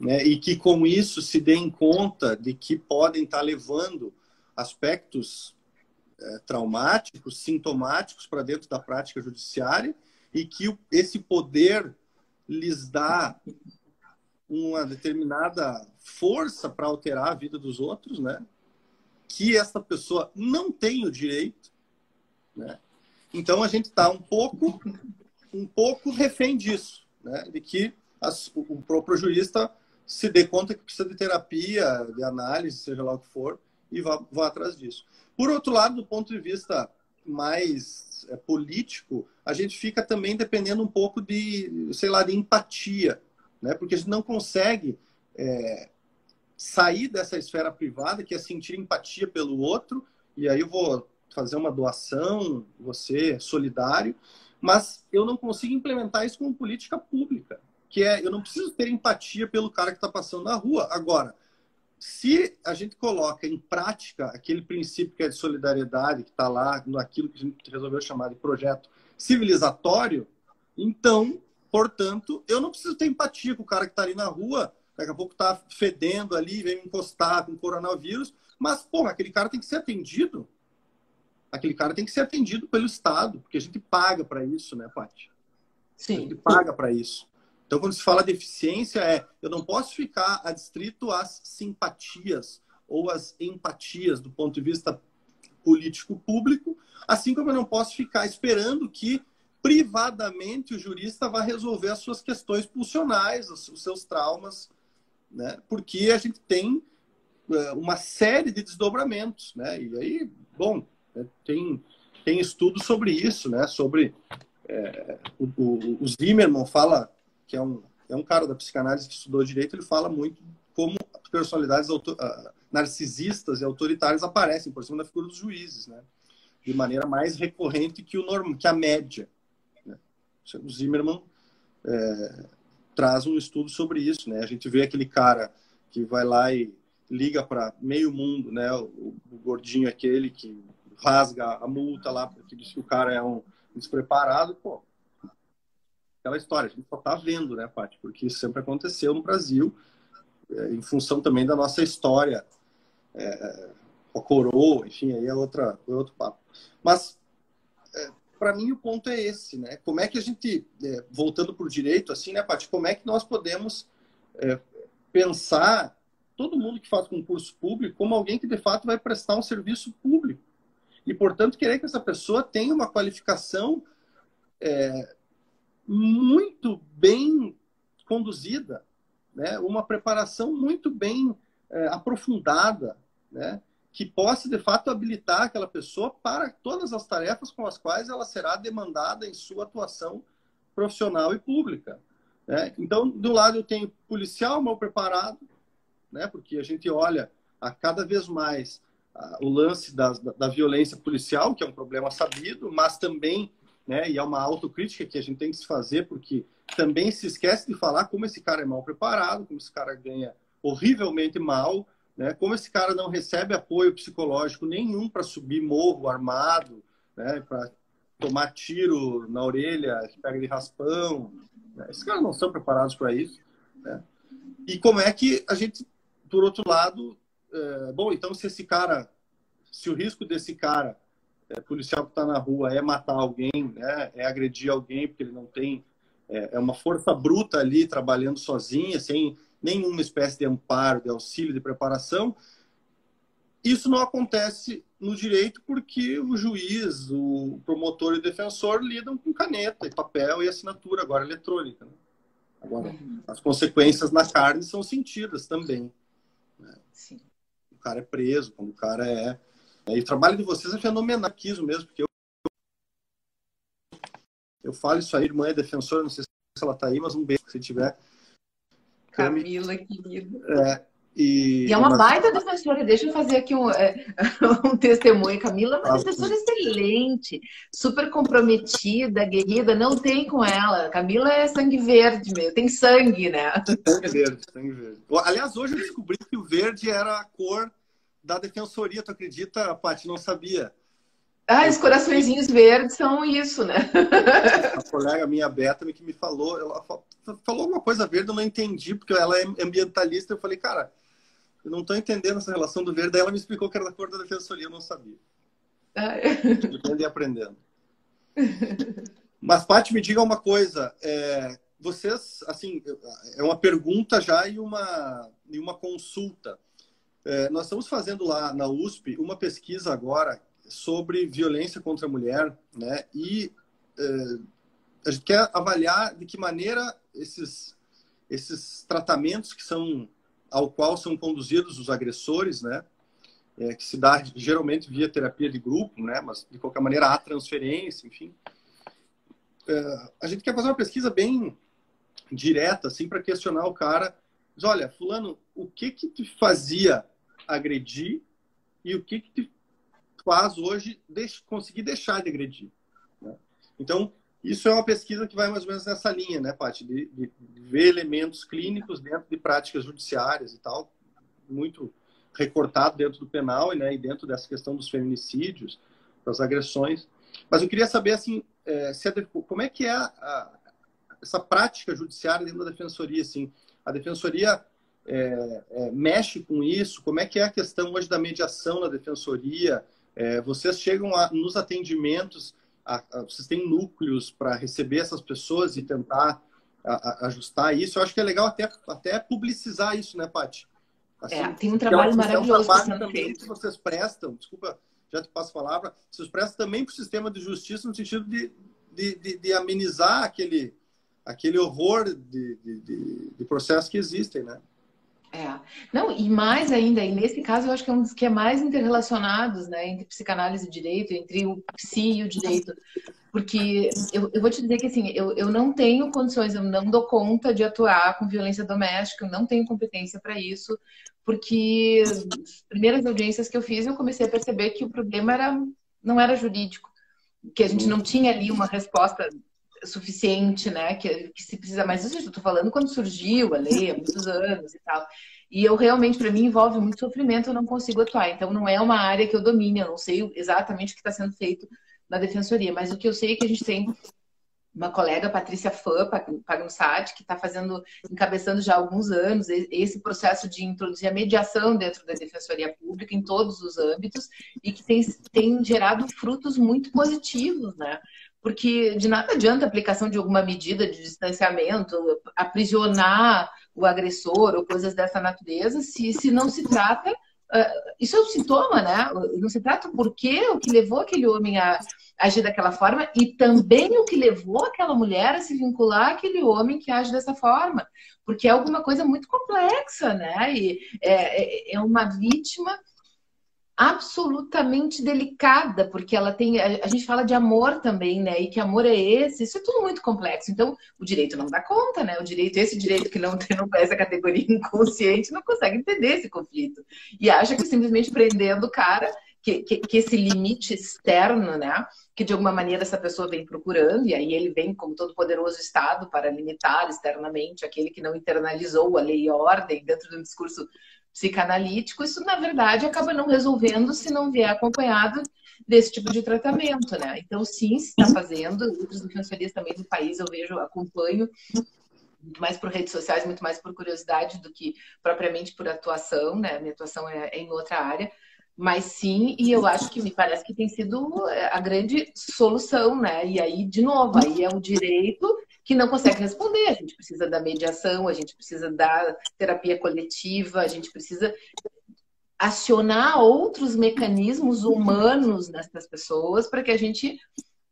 né, e que com isso se deem conta de que podem estar tá levando aspectos é, traumáticos, sintomáticos para dentro da prática judiciária, e que esse poder lhes dá uma determinada força para alterar a vida dos outros, né? Que essa pessoa não tem o direito, né? Então a gente está um pouco, um pouco refém disso, né? De que as, o próprio jurista se dê conta que precisa de terapia, de análise, seja lá o que for, e vá, vá atrás disso. Por outro lado, do ponto de vista mais é, político, a gente fica também dependendo um pouco de, sei lá, de empatia, né? Porque a gente não consegue é, sair dessa esfera privada, que é sentir empatia pelo outro, e aí eu vou fazer uma doação, você solidário, mas eu não consigo implementar isso como política pública, que é eu não preciso ter empatia pelo cara que está passando na rua. Agora, se a gente coloca em prática aquele princípio que é de solidariedade, que está lá naquilo que a gente resolveu chamar de projeto civilizatório, então, portanto, eu não preciso ter empatia com o cara que está ali na rua, daqui a pouco está fedendo ali, vem me encostar com coronavírus, mas, porra, aquele cara tem que ser atendido. Aquele cara tem que ser atendido pelo Estado, porque a gente paga para isso, né, Paty? Sim. A gente paga para isso. Então, quando se fala de eficiência, é eu não posso ficar adstrito às simpatias ou às empatias do ponto de vista político público, assim como eu não posso ficar esperando que privadamente o jurista vá resolver as suas questões pulsionais, os seus traumas, né? Porque a gente tem é, uma série de desdobramentos, né? E aí, bom, né, tem tem estudos sobre isso, né? Sobre é, o, o, o Zimmermann fala que é um, é um cara da psicanálise que estudou direito, ele fala muito como personalidades uh, narcisistas e autoritárias aparecem por cima da figura dos juízes, né? De maneira mais recorrente que, o norm, que a média. O Zimmerman é, traz um estudo sobre isso, né? A gente vê aquele cara que vai lá e liga para meio mundo, né? O, o, gordinho aquele que rasga a multa lá porque diz que o cara é um despreparado, pô, aquela história, a gente só está vendo, né, Paty? Porque isso sempre aconteceu no Brasil, é, em função também da nossa história, é, a coroa, enfim, aí é, outra, é outro papo. Mas, para mim, o ponto é esse, né? Como é que a gente, é, voltando para o direito, assim, né, Paty? Como é que nós podemos é, pensar todo mundo que faz concurso público como alguém que, de fato, vai prestar um serviço público? E, portanto, querer que essa pessoa tenha uma qualificação é, muito bem conduzida, né? uma preparação muito bem é, aprofundada, né? Que possa, de fato, habilitar aquela pessoa para todas as tarefas com as quais ela será demandada em sua atuação profissional e pública. Né? Então, do lado eu tenho policial mal preparado, né? porque a gente olha a cada vez mais o lance da, da violência policial, que é um problema sabido, mas também né? E é uma autocrítica que a gente tem que se fazer, porque também se esquece de falar como esse cara é mal preparado, como esse cara ganha horrivelmente mal, né? Como esse cara não recebe apoio psicológico nenhum para subir morro armado, né? Para tomar tiro na orelha, pega de raspão. Né? Esses caras não são preparados para isso, né? E como é que a gente, por outro lado, é... bom, então se esse cara, se o risco desse cara é, policial que está na rua é matar alguém, né? é agredir alguém, porque ele não tem. É, é, uma força bruta ali trabalhando sozinha, sem nenhuma espécie de amparo, de auxílio, de preparação. Isso não acontece no direito porque o juiz, o promotor e o defensor lidam com caneta e papel e assinatura, agora eletrônica. Né? Agora, uhum. as consequências na carne são sentidas também. Né? Sim. O cara é preso, quando o cara é e o trabalho de vocês é fenomenal aqui mesmo, porque eu, eu falo isso aí, irmã é defensora, não sei se ela está aí, mas um beijo se tiver. Camila, querida. É, e, e, é uma mas... baita defensora. Deixa eu fazer aqui um, é, um testemunho. Camila é uma defensora excelente, super comprometida, guerrida. Não tem com ela. Camila é sangue verde mesmo. Tem sangue, né? Sangue verde, sangue verde. Aliás, hoje eu descobri que o verde era a cor da defensoria, tu acredita, Paty? Não sabia. Ah, os coraçõezinhos verdes são isso, né? A colega minha, Beta, que me falou, ela falou alguma coisa verde, eu não entendi, porque ela é ambientalista. Eu falei, cara, eu não estou entendendo essa relação do verde. Aí ela me explicou que era da cor da defensoria, eu não sabia. Ah, é. Aprendendo e aprendendo. Mas, Paty, me diga uma coisa. É, vocês, assim, é uma pergunta já e uma, e uma consulta. É, nós estamos fazendo lá na USP uma pesquisa agora sobre violência contra a mulher, né? E é, a gente quer avaliar de que maneira esses, esses tratamentos que são ao qual são conduzidos os agressores, né? É, que se dá geralmente via terapia de grupo, né? Mas de qualquer maneira há transferência, enfim. É, a gente quer fazer uma pesquisa bem direta, assim, para questionar o cara. Diz, olha, fulano, o que que te fazia agredir e o que que te faz hoje conseguir deixar de agredir? Né? Então, isso é uma pesquisa que vai mais ou menos nessa linha, né, Paty? De, de, ver elementos clínicos dentro de práticas judiciárias e tal, muito recortado dentro do penal né, e dentro dessa questão dos feminicídios, das agressões. Mas eu queria saber, assim, é, como é que é a, a, essa prática judiciária dentro da defensoria, assim? A defensoria é, é, mexe com isso? Como é que é a questão hoje da mediação na defensoria? É, vocês chegam nos atendimentos a, a, vocês têm núcleos para receber essas pessoas e tentar a, ajustar isso. Eu acho que é legal até, até publicizar isso, né, Paty? Assim, é, tem um trabalho maravilhoso. É um trabalho também que vocês prestam, desculpa, já te passo a palavra, vocês prestam também para o sistema de justiça no sentido de, de, de, de amenizar aquele, aquele horror de, de, de processos que existem, né? É. Não, e mais ainda, e nesse caso eu acho que é um dos que é mais interrelacionados, né, entre psicanálise e direito, entre o psi e o direito. Porque eu, eu vou te dizer que assim, eu, eu não tenho condições, eu não dou conta de atuar com violência doméstica, eu não tenho competência para isso, porque as primeiras audiências que eu fiz, eu comecei a perceber que o problema era, não era jurídico, que a gente não tinha ali uma resposta suficiente, né? Que, que se precisa mais. Isso eu estou falando quando surgiu a lei, há muitos anos e tal. E eu realmente, para mim, envolve muito sofrimento, eu não consigo atuar. Então, não é uma área que eu domine, eu não sei exatamente o que está sendo feito na defensoria, mas o que eu sei é que a gente tem uma colega, Patrícia Fã, Pagunsat, que está fazendo, encabeçando já há alguns anos esse processo de introduzir a mediação dentro da defensoria pública em todos os âmbitos e que tem, tem gerado frutos muito positivos, né? Porque de nada adianta a aplicação de alguma medida de distanciamento, aprisionar o agressor ou coisas dessa natureza, se, se não se trata. Uh, isso é um sintoma, né? Não se trata por quê, o que levou aquele homem a agir daquela forma e também o que levou aquela mulher a se vincular àquele homem que age dessa forma. Porque é alguma coisa muito complexa, né? E é, é, é uma vítima absolutamente delicada, porque ela tem. A, gente fala de amor também, né? E que amor é esse? Isso é tudo muito complexo. Então, o direito não dá conta, né? O direito, esse direito que não, tem, não conhece a categoria inconsciente, não consegue entender esse conflito. E acha que simplesmente prendendo o cara, que, que, que esse limite externo, né? Que de alguma maneira essa pessoa vem procurando, e aí ele vem como todo poderoso Estado para limitar externamente aquele que não internalizou a lei e a ordem dentro de um discurso psicanalítico, isso na verdade acaba não resolvendo se não vier acompanhado desse tipo de tratamento, né? Então, sim, se está fazendo, outras defensorias também do país eu vejo, acompanho, mais por redes sociais, muito mais por curiosidade do que propriamente por atuação, né? Minha atuação é, é em outra área, mas sim, e eu acho que me parece que tem sido é, a grande solução, né? E aí, de novo, aí é o direito que não consegue responder. A gente precisa da mediação, a gente precisa da terapia coletiva, a gente precisa acionar outros mecanismos humanos nessas pessoas para que a gente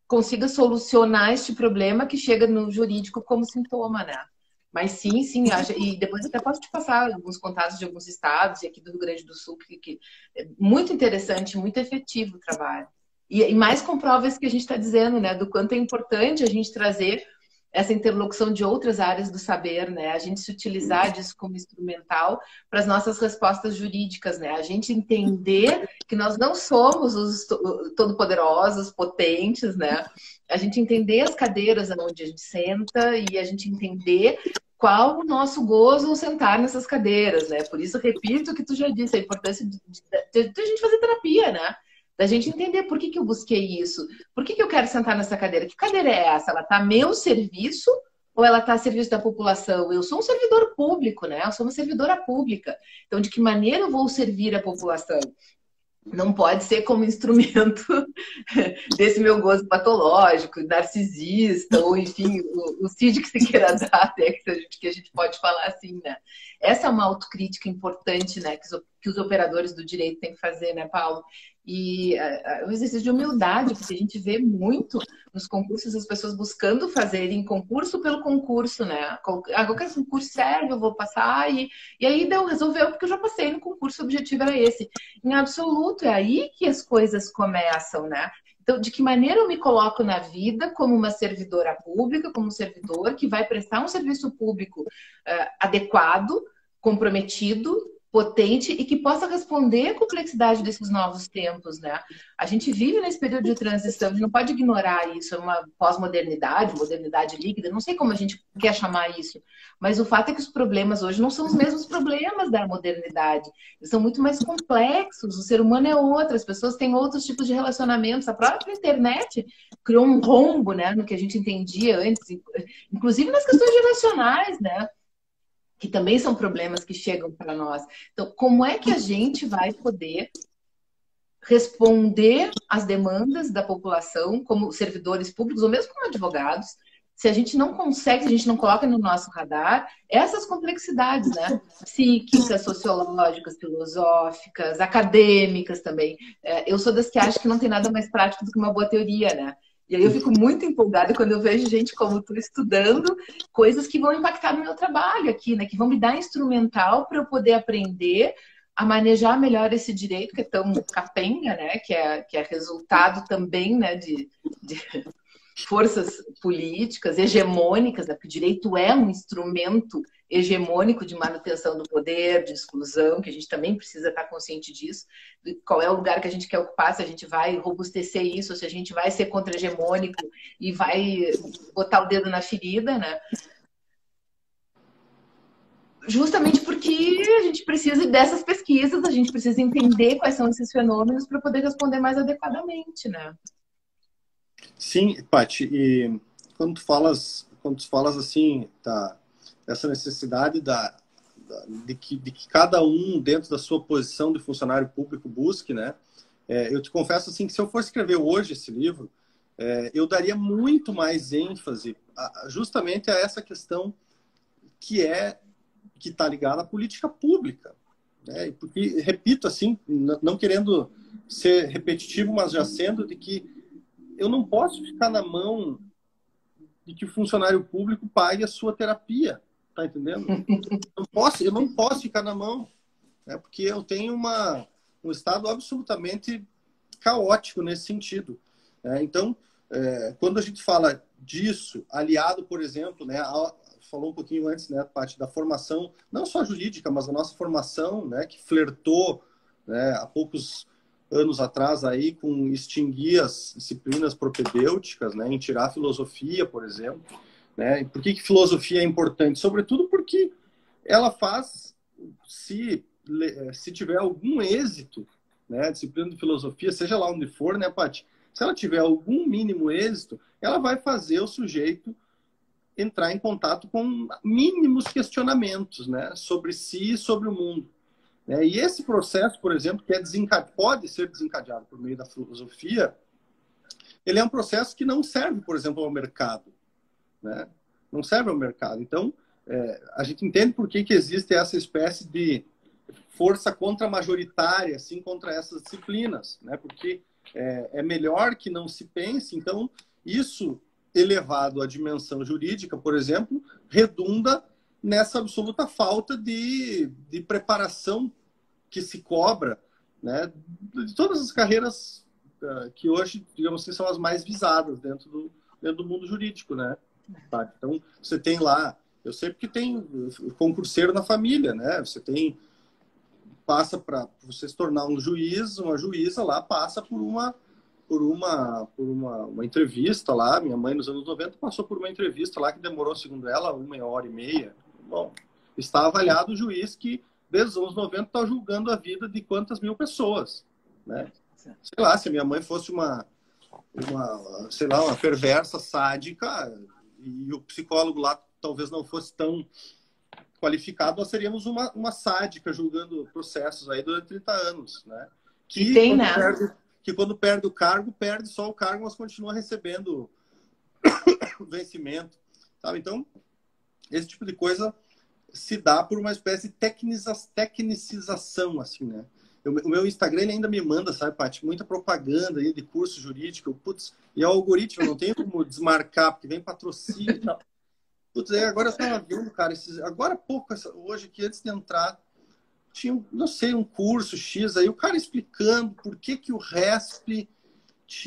consiga solucionar este problema que chega no jurídico como sintoma, né? Mas sim, sim, e depois até posso te passar alguns contatos de alguns estados e aqui do Rio Grande do Sul, que, que é muito interessante, muito efetivo o trabalho. E, e mais comprova isso que a gente está dizendo, né? Do quanto é importante a gente trazer essa interlocução de outras áreas do saber, né? A gente se utilizar disso como instrumental para as nossas respostas jurídicas, né? A gente entender que nós não somos os todo-poderosos, potentes, né? A gente entender as cadeiras onde a gente senta e a gente entender qual o nosso gozo ao sentar nessas cadeiras, né? Por isso, repito o que tu já disse, a importância de, de, de a gente fazer terapia, né? Da gente entender por que, que eu busquei isso, por que, que eu quero sentar nessa cadeira. Que cadeira é essa? Ela está meu serviço ou ela está a serviço da população? Eu sou um servidor público, né? Eu sou uma servidora pública. Então, de que maneira eu vou servir a população? não pode ser como instrumento desse meu gozo patológico, narcisista, ou enfim, o, o CID que se queira dar, né, que, a gente, que a gente pode falar assim, né? Essa é uma autocrítica importante, né, que os, que os operadores do direito têm que fazer, né, Paulo? E uh, uh, exercício de humildade, porque a gente vê muito nos concursos as pessoas buscando fazerem concurso pelo concurso, né? Ah, qualquer concurso serve, eu vou passar, e, e aí deu, resolveu, porque eu já passei no concurso, o objetivo era esse. Em absoluto, é aí que as coisas começam, né? Então, de que maneira eu me coloco na vida como uma servidora pública, como um servidor que vai prestar um serviço público uh, adequado, comprometido, potente e que possa responder à complexidade desses novos tempos, né? A gente vive nesse período de transição, a gente não pode ignorar isso, é uma pós-modernidade, modernidade líquida, não sei como a gente quer chamar isso, mas o fato é que os problemas hoje não são os mesmos problemas da modernidade, eles são muito mais complexos, o ser humano é outro, as pessoas têm outros tipos de relacionamentos, a própria internet criou um rombo, né, no que a gente entendia antes, inclusive nas questões relacionais, né? Que também são problemas que chegam para nós. Então, como é que a gente vai poder responder às demandas da população como servidores públicos ou mesmo como advogados, se a gente não consegue, se a gente não coloca no nosso radar essas complexidades, né? Psíquicas, sociológicas, filosóficas, acadêmicas também. É, eu sou das que acham que não tem nada mais prático do que uma boa teoria, né? E aí eu fico muito empolgada quando eu vejo gente como tu estudando coisas que vão impactar no meu trabalho aqui, né? Que vão me dar instrumental para eu poder aprender a manejar melhor esse direito que é tão capenga, né? Que é, que é resultado também, né? De, de forças políticas hegemônicas, né? porque o direito é um instrumento hegemônico de manutenção do poder, de exclusão, que a gente também precisa estar consciente disso, de qual é o lugar que a gente quer ocupar, se a gente vai robustecer isso, se a gente vai ser contra-hegemônico e vai botar o dedo na ferida, né? Justamente porque a gente precisa dessas pesquisas, a gente precisa entender quais são esses fenômenos para poder responder mais adequadamente, né? Sim, Paty, e quando tu falas, quando tu falas assim, tá, essa necessidade da, da de, que, de que cada um, dentro da sua posição de funcionário público, busque, né? É, eu te confesso assim que se eu for escrever hoje esse livro, é, eu daria muito mais ênfase a, justamente a essa questão que é que está ligada à política pública, né? Porque repito assim, não querendo ser repetitivo, mas já sendo de que eu não posso ficar na mão de que o funcionário público pague a sua terapia. Tá entendendo? Eu, posso, eu não posso ficar na mão, né? porque eu tenho uma, um estado absolutamente caótico nesse sentido. Né? Então, é, quando a gente fala disso, aliado, por exemplo, né, a, falou um pouquinho antes, né, parte da formação, não só jurídica, mas a nossa formação, né, que flertou né, há poucos anos atrás aí com extinguir as disciplinas propedêuticas, né, em tirar a filosofia, por exemplo. Né? Por que, que filosofia é importante? Sobretudo porque ela faz, se, se tiver algum êxito, né, disciplina de filosofia, seja lá onde for, né, Paty? Se ela tiver algum mínimo êxito, ela vai fazer o sujeito entrar em contato com mínimos questionamentos né, sobre si e sobre o mundo. Né? E esse processo, por exemplo, que é pode ser desencadeado por meio da filosofia, ele é um processo que não serve, por exemplo, ao mercado. Né? Não serve ao mercado. Então, é, a gente entende por que, que existe essa espécie de força contra-majoritária, assim, contra essas disciplinas, né? porque é, é melhor que não se pense. Então, isso elevado à dimensão jurídica, por exemplo, redunda nessa absoluta falta de, de preparação que se cobra né, de todas as carreiras uh, que hoje, digamos assim, são as mais visadas dentro do, dentro do mundo jurídico, né? Tá? Então, você tem lá, eu sei porque tem concurseiro na família, né? Você tem, passa para você se tornar um juiz, uma juíza lá, passa por uma por uma por uma, uma entrevista lá, minha mãe nos anos 90 passou por uma entrevista lá que demorou, segundo ela, uma hora e meia, Bom, está avaliado o juiz que, desde os anos 90, está julgando a vida de quantas mil pessoas. Né? Sei lá, se a minha mãe fosse uma, uma, sei lá, uma perversa, sádica, e o psicólogo lá talvez não fosse tão qualificado, nós seríamos uma, uma sádica julgando processos aí durante 30 anos, né? que, tem, quando né? perde, que quando perde o cargo, perde só o cargo, mas continua recebendo vencimento. Sabe? Então, esse tipo de coisa se dá por uma espécie de tecnicização, assim, né? Eu, o meu Instagram ainda me manda, sabe, Paty? Muita propaganda aí de curso jurídico. Putz, e é o algoritmo, não tem como desmarcar, porque vem patrocínio e tal. Putz, aí agora eu estava vendo, cara, esses, agora pouco, hoje, que antes de entrar, tinha, não sei, um curso X aí, o cara explicando por que, que o RESP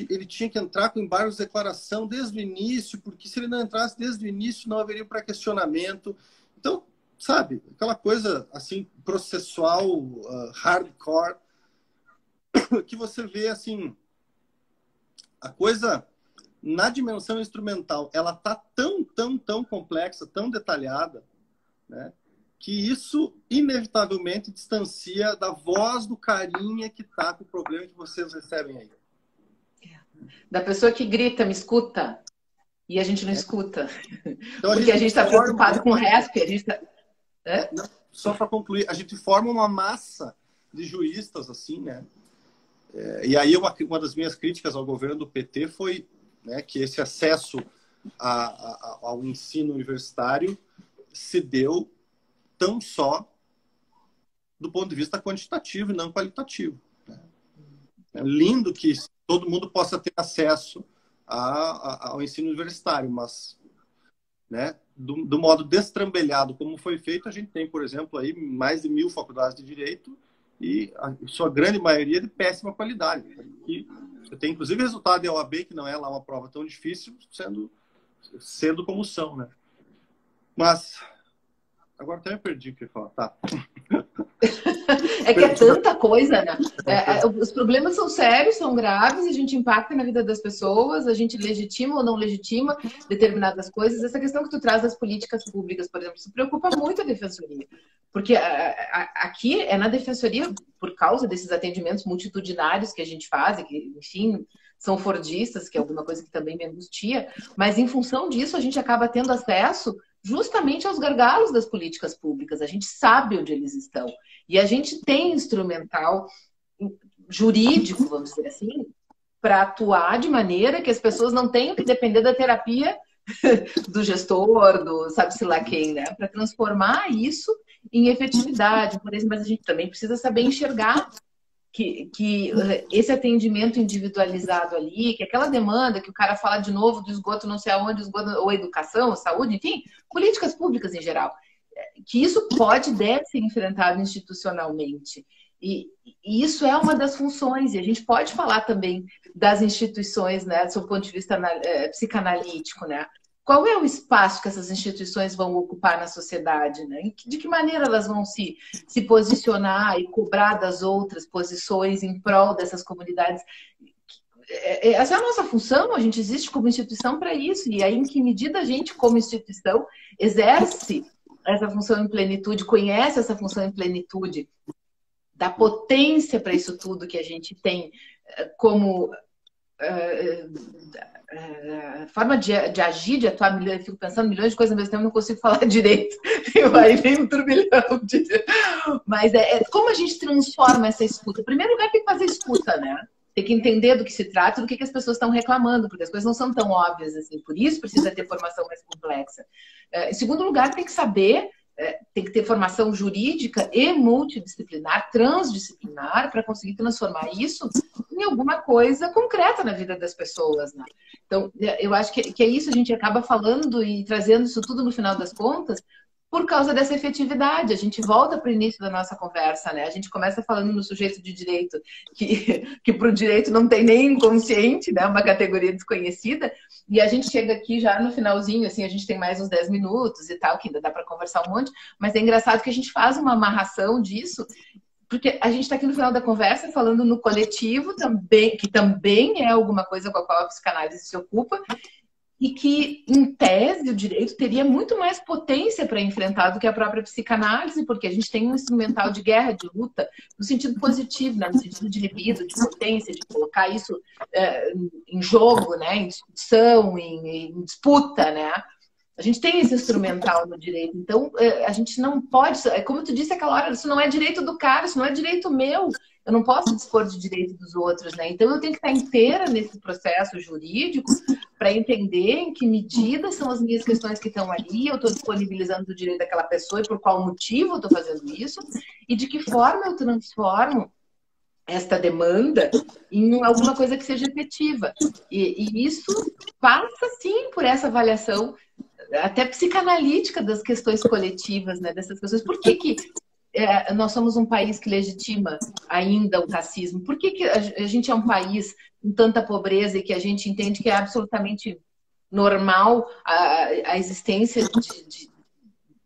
ele tinha que entrar com embargos de declaração desde o início, porque se ele não entrasse desde o início, não haveria para questionamento. Então, sabe, aquela coisa assim, processual, uh, hardcore, que você vê assim, a coisa na dimensão instrumental, ela tá tão, tão, tão complexa, tão detalhada, né? Que isso inevitavelmente distancia da voz do carinha que tá com o problema que vocês recebem aí. Da pessoa que grita, me escuta, e a gente não escuta. Então, Porque a gente está preocupado com o resto, a gente tá... É? Só para concluir, a gente forma uma massa de juístas, assim, né? É, e aí uma, uma das minhas críticas ao governo do PT foi né, que esse acesso a, a, ao ensino universitário se deu tão só do ponto de vista quantitativo e não qualitativo. Né? É lindo que todo mundo possa ter acesso a, ao ensino universitário, mas né, do, do, modo destrambelhado como foi feito, a gente tem, por exemplo, aí mais de mil faculdades de direito e a sua grande maioria de péssima qualidade. E tem inclusive resultado de OAB, que não é lá uma prova tão difícil, sendo, sendo como são, né? Mas agora até me perdi o que falar. Tá. É que é tanta coisa, né? É, é, os problemas são sérios, são graves, a gente impacta na vida das pessoas, a gente legitima ou não legitima determinadas coisas. Essa questão que tu traz das políticas públicas, por exemplo, se preocupa muito a defensoria. Porque a, a, aqui é na defensoria, por causa desses atendimentos multitudinários que a gente faz, que, enfim, são fordistas, que é alguma coisa que também me angustia, mas em função disso a gente acaba tendo acesso justamente aos gargalos das políticas públicas. A gente sabe onde eles estão. E a gente tem instrumental jurídico, vamos dizer assim, para atuar de maneira que as pessoas não tenham que depender da terapia do gestor, do sabe-se lá quem, né? Para transformar isso em efetividade. Por exemplo, mas a gente também precisa saber enxergar que, que eh, esse atendimento individualizado ali, que aquela demanda que o cara fala de novo do esgoto não sei aonde, esgoto, ou educação, ou saúde, enfim, políticas públicas em geral, eh, que isso pode deve ser enfrentado institucionalmente. E, e, isso é uma das funções, e a gente pode falar também das instituições, né, do ponto de vista é, psicanalítico, né? Qual é o espaço que essas instituições vão ocupar na sociedade? Né? De que maneira elas vão se, se posicionar e cobrar das outras posições em prol dessas comunidades? É, é, essa é a nossa função, a gente existe como instituição para isso, e aí em que medida a gente, como instituição, exerce essa função em plenitude, conhece essa função em plenitude, dá potência para isso tudo que a gente tem eh, como uh, forma de, de, agir, de atuar, eu fico pensando milhões de coisas ao mesmo tempo, não consigo falar direito. Aí vem um turbilhão. De... Mas é, é, como a gente transforma essa escuta? Em primeiro lugar, tem que fazer escuta, né? Tem que entender do que se trata, do que, que as pessoas estão reclamando, porque as coisas não são tão óbvias assim. Por isso precisa ter formação mais complexa. Uh, em segundo lugar, tem que saber é, tem que ter formação jurídica e multidisciplinar, transdisciplinar, para conseguir transformar isso em alguma coisa concreta na vida das pessoas. Né? Então, é, eu acho que, que é isso, a gente acaba falando e trazendo isso tudo no final das contas, por causa dessa efetividade. A gente volta para o início da nossa conversa, né? A gente começa falando no sujeito de direito, que, que para o direito não tem nem inconsciente, né? Uma categoria desconhecida. E a gente chega aqui já no finalzinho, assim, a gente tem mais uns 10 minutos e tal, que ainda dá para conversar um monte, mas é engraçado que a gente faz uma amarração disso porque a gente está aqui no final da conversa falando no coletivo também, que também é alguma coisa com a qual a psicanálise se ocupa, e que, em tese, o direito teria muito mais potência para enfrentar do que a própria psicanálise, porque a gente tem um instrumental de guerra, de luta, no sentido positivo, né? no sentido de libido, de potência, de colocar isso é, em jogo, né? em discussão, em, em disputa, né? A gente tem esse instrumental no direito. Então, é, a gente não pode. É como tu disse aquela hora, isso não é direito do cara, isso não é direito meu. Eu não posso dispor de direito dos outros, né? Então, eu tenho que estar inteira nesse processo jurídico para entender em que medida são as minhas questões que estão ali, eu estou disponibilizando o direito daquela pessoa e por qual motivo eu estou fazendo isso, e de que forma eu transformo esta demanda em alguma coisa que seja efetiva. E, e, isso passa, sim, por essa avaliação até psicanalítica das questões coletivas, né, dessas pessoas. Por que, que é, nós somos um país que legitima ainda o racismo? Por que, que a, gente é um país com tanta pobreza e que a gente entende que é absolutamente normal a, a existência de, de,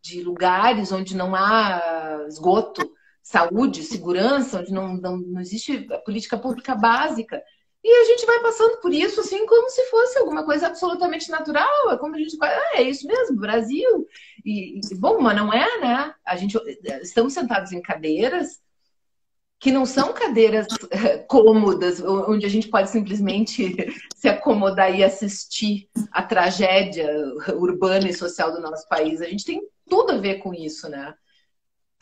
de lugares onde não há esgoto? saúde, segurança, onde não, não, não existe política pública básica. E a gente vai passando por isso assim como se fosse alguma coisa absolutamente natural. É como a gente ah, é isso mesmo, Brasil. E, e, bom, mas não é, né? A gente estamos sentados em cadeiras que não são cadeiras eh, cômodas, onde a gente pode simplesmente se acomodar e assistir a tragédia urbana e social do nosso país. A gente tem tudo a ver com isso, né?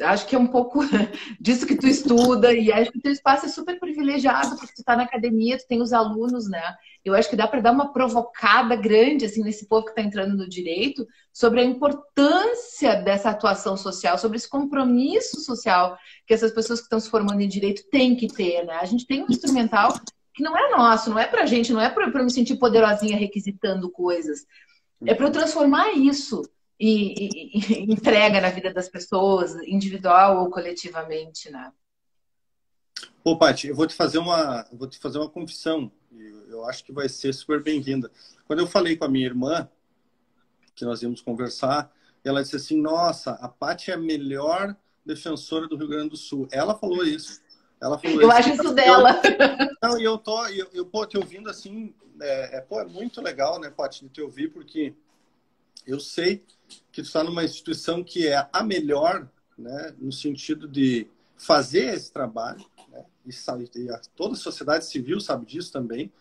Acho que é um pouco disso que tu estuda e acho que o teu espaço é super privilegiado porque tu está na academia, tu tem os alunos, né? Eu acho que dá para dar uma provocada grande assim nesse povo que está entrando no direito sobre a importância dessa atuação social, sobre esse compromisso social que essas pessoas que estão se formando em direito têm que ter, né? A gente tem um instrumental que não é nosso, não é pra gente, não é para eu me sentir poderosinha requisitando coisas. É para eu transformar isso e, e, e, entrega na vida das pessoas, individual ou coletivamente, né? Pô, Paty, eu vou te fazer uma, vou te fazer uma confissão. Eu acho que vai ser super bem-vinda. Quando eu falei com a minha irmã que nós íamos conversar, ela disse assim: "Nossa, a Paty é a melhor defensora do Rio Grande do Sul". Ela falou isso. Ela falou eu isso. acho isso dela. não, e eu tô, eu, eu pô, te ouvindo assim, é, é, pô, é muito legal, né, Paty, de te ouvir, porque eu sei que tu está numa instituição que é a melhor, né, no sentido de fazer esse trabalho, né, e, e a, toda a sociedade civil sabe disso também.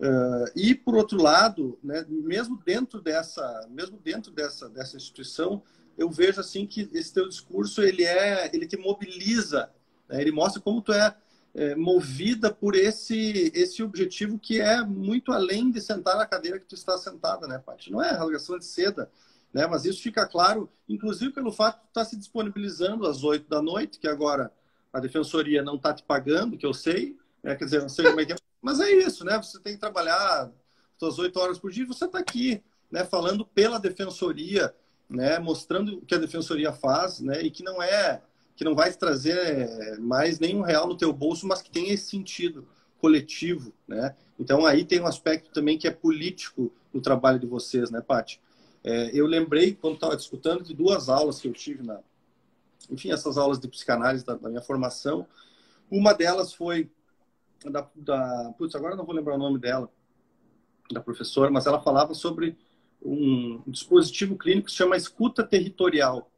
Uh, e por outro lado, né, mesmo dentro dessa, mesmo dentro dessa dessa instituição, eu vejo assim que esse teu discurso ele é, ele te mobiliza, né, ele mostra como tu é, é movida por esse esse objetivo que é muito além de sentar na cadeira que tu está sentada, né, Paty? Não é rasgação de seda, né? Mas isso fica claro, inclusive pelo fato de estar tá se disponibilizando às oito da noite, que agora a defensoria não está te pagando, que eu sei, né? quer dizer, não sei como é que é, mas é isso, né? Você tem que trabalhar suas oito horas por dia, você está aqui, né? Falando pela defensoria, né? Mostrando o que a defensoria faz, né? E que não é, que não vai te trazer mais nenhum real no teu bolso, mas que tem esse sentido coletivo, né? Então aí tem um aspecto também que é político no trabalho de vocês, né, Paty? É, eu lembrei, quando estava discutindo, de duas aulas que eu tive na. Enfim, essas aulas de psicanálise da, da minha formação. Uma delas foi da, da. Putz, agora não vou lembrar o nome dela, da professora, mas ela falava sobre um dispositivo clínico que se chama escuta territorial.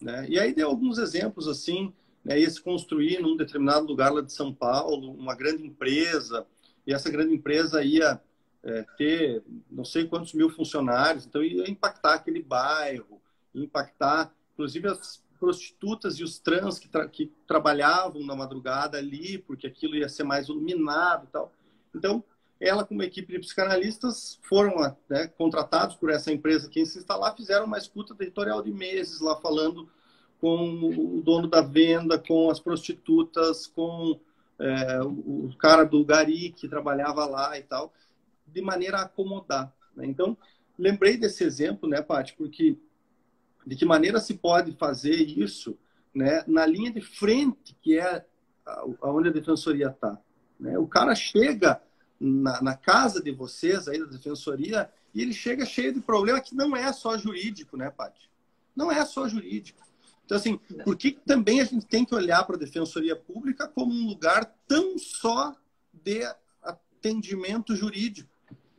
Né? E aí deu alguns exemplos assim, né? ia se construir num determinado lugar lá de São Paulo, uma grande empresa, e essa grande empresa ia é, ter não sei quantos mil funcionários, então ia impactar aquele bairro, impactar, inclusive as prostitutas e os trans que, tra que trabalhavam na madrugada ali, porque aquilo ia ser mais iluminado e tal. Então, ela com uma equipe de psicanalistas foram né, contratados por essa empresa que se instalar, fizeram uma escuta territorial de meses lá falando com o dono da venda, com as prostitutas, com é, o cara do Gari que trabalhava lá e tal de maneira a acomodar. Né? Então, lembrei desse exemplo, né, Paty, porque de que maneira se pode fazer isso né, na linha de frente, que é aonde a defensoria está. Né? O cara chega na, na, casa de vocês, aí da defensoria, e ele chega cheio de problema que não é só jurídico, né, Paty? Não é só jurídico. Então, assim, por que também a gente tem que olhar para a defensoria pública como um lugar tão só de atendimento jurídico?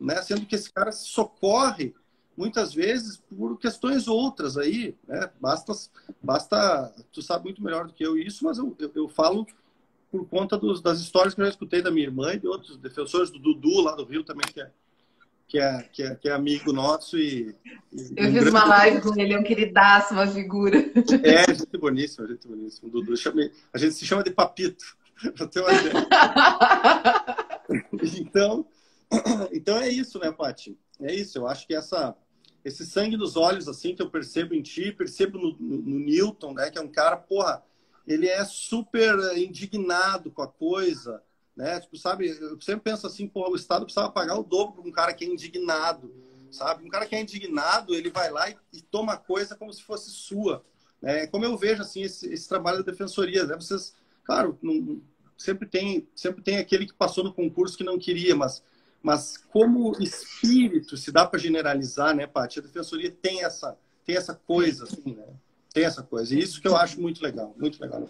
né? Sendo que esse cara socorre muitas vezes por questões outras aí, né? Basta, basta, tu sabe muito melhor do que eu isso, mas eu, eu, eu falo por conta dos, das histórias que eu já escutei da minha irmã e de outros defensores, do Dudu lá do Rio também, que é, que é, que é, que é amigo nosso e. e eu um fiz uma live com ele, é um queridaço, uma figura. É, gente boníssima, gente boníssima. Dudu, chame... a gente se chama de Papito, pra ter uma ideia. então, então é isso, né, Paty? É isso, eu acho que essa, esse sangue dos olhos, assim, que eu percebo em ti, percebo no, no, no Newton, né, que é um cara, porra, ele é super indignado com a coisa, né? Tipo, sabe, eu sempre penso assim, pô, o Estado precisava pagar o dobro para um cara que é indignado, sabe? Um cara que é indignado, ele vai lá e, e toma a coisa como se fosse sua. Né? Como eu vejo, assim, esse, esse trabalho da defensoria, né? Vocês, claro, não, sempre, tem, sempre tem aquele que passou no concurso que não queria, mas, mas como espírito, se dá para generalizar, né, Paty? A defensoria tem essa, tem essa coisa, assim, né? Tem essa coisa. E isso que eu acho muito legal, muito legal.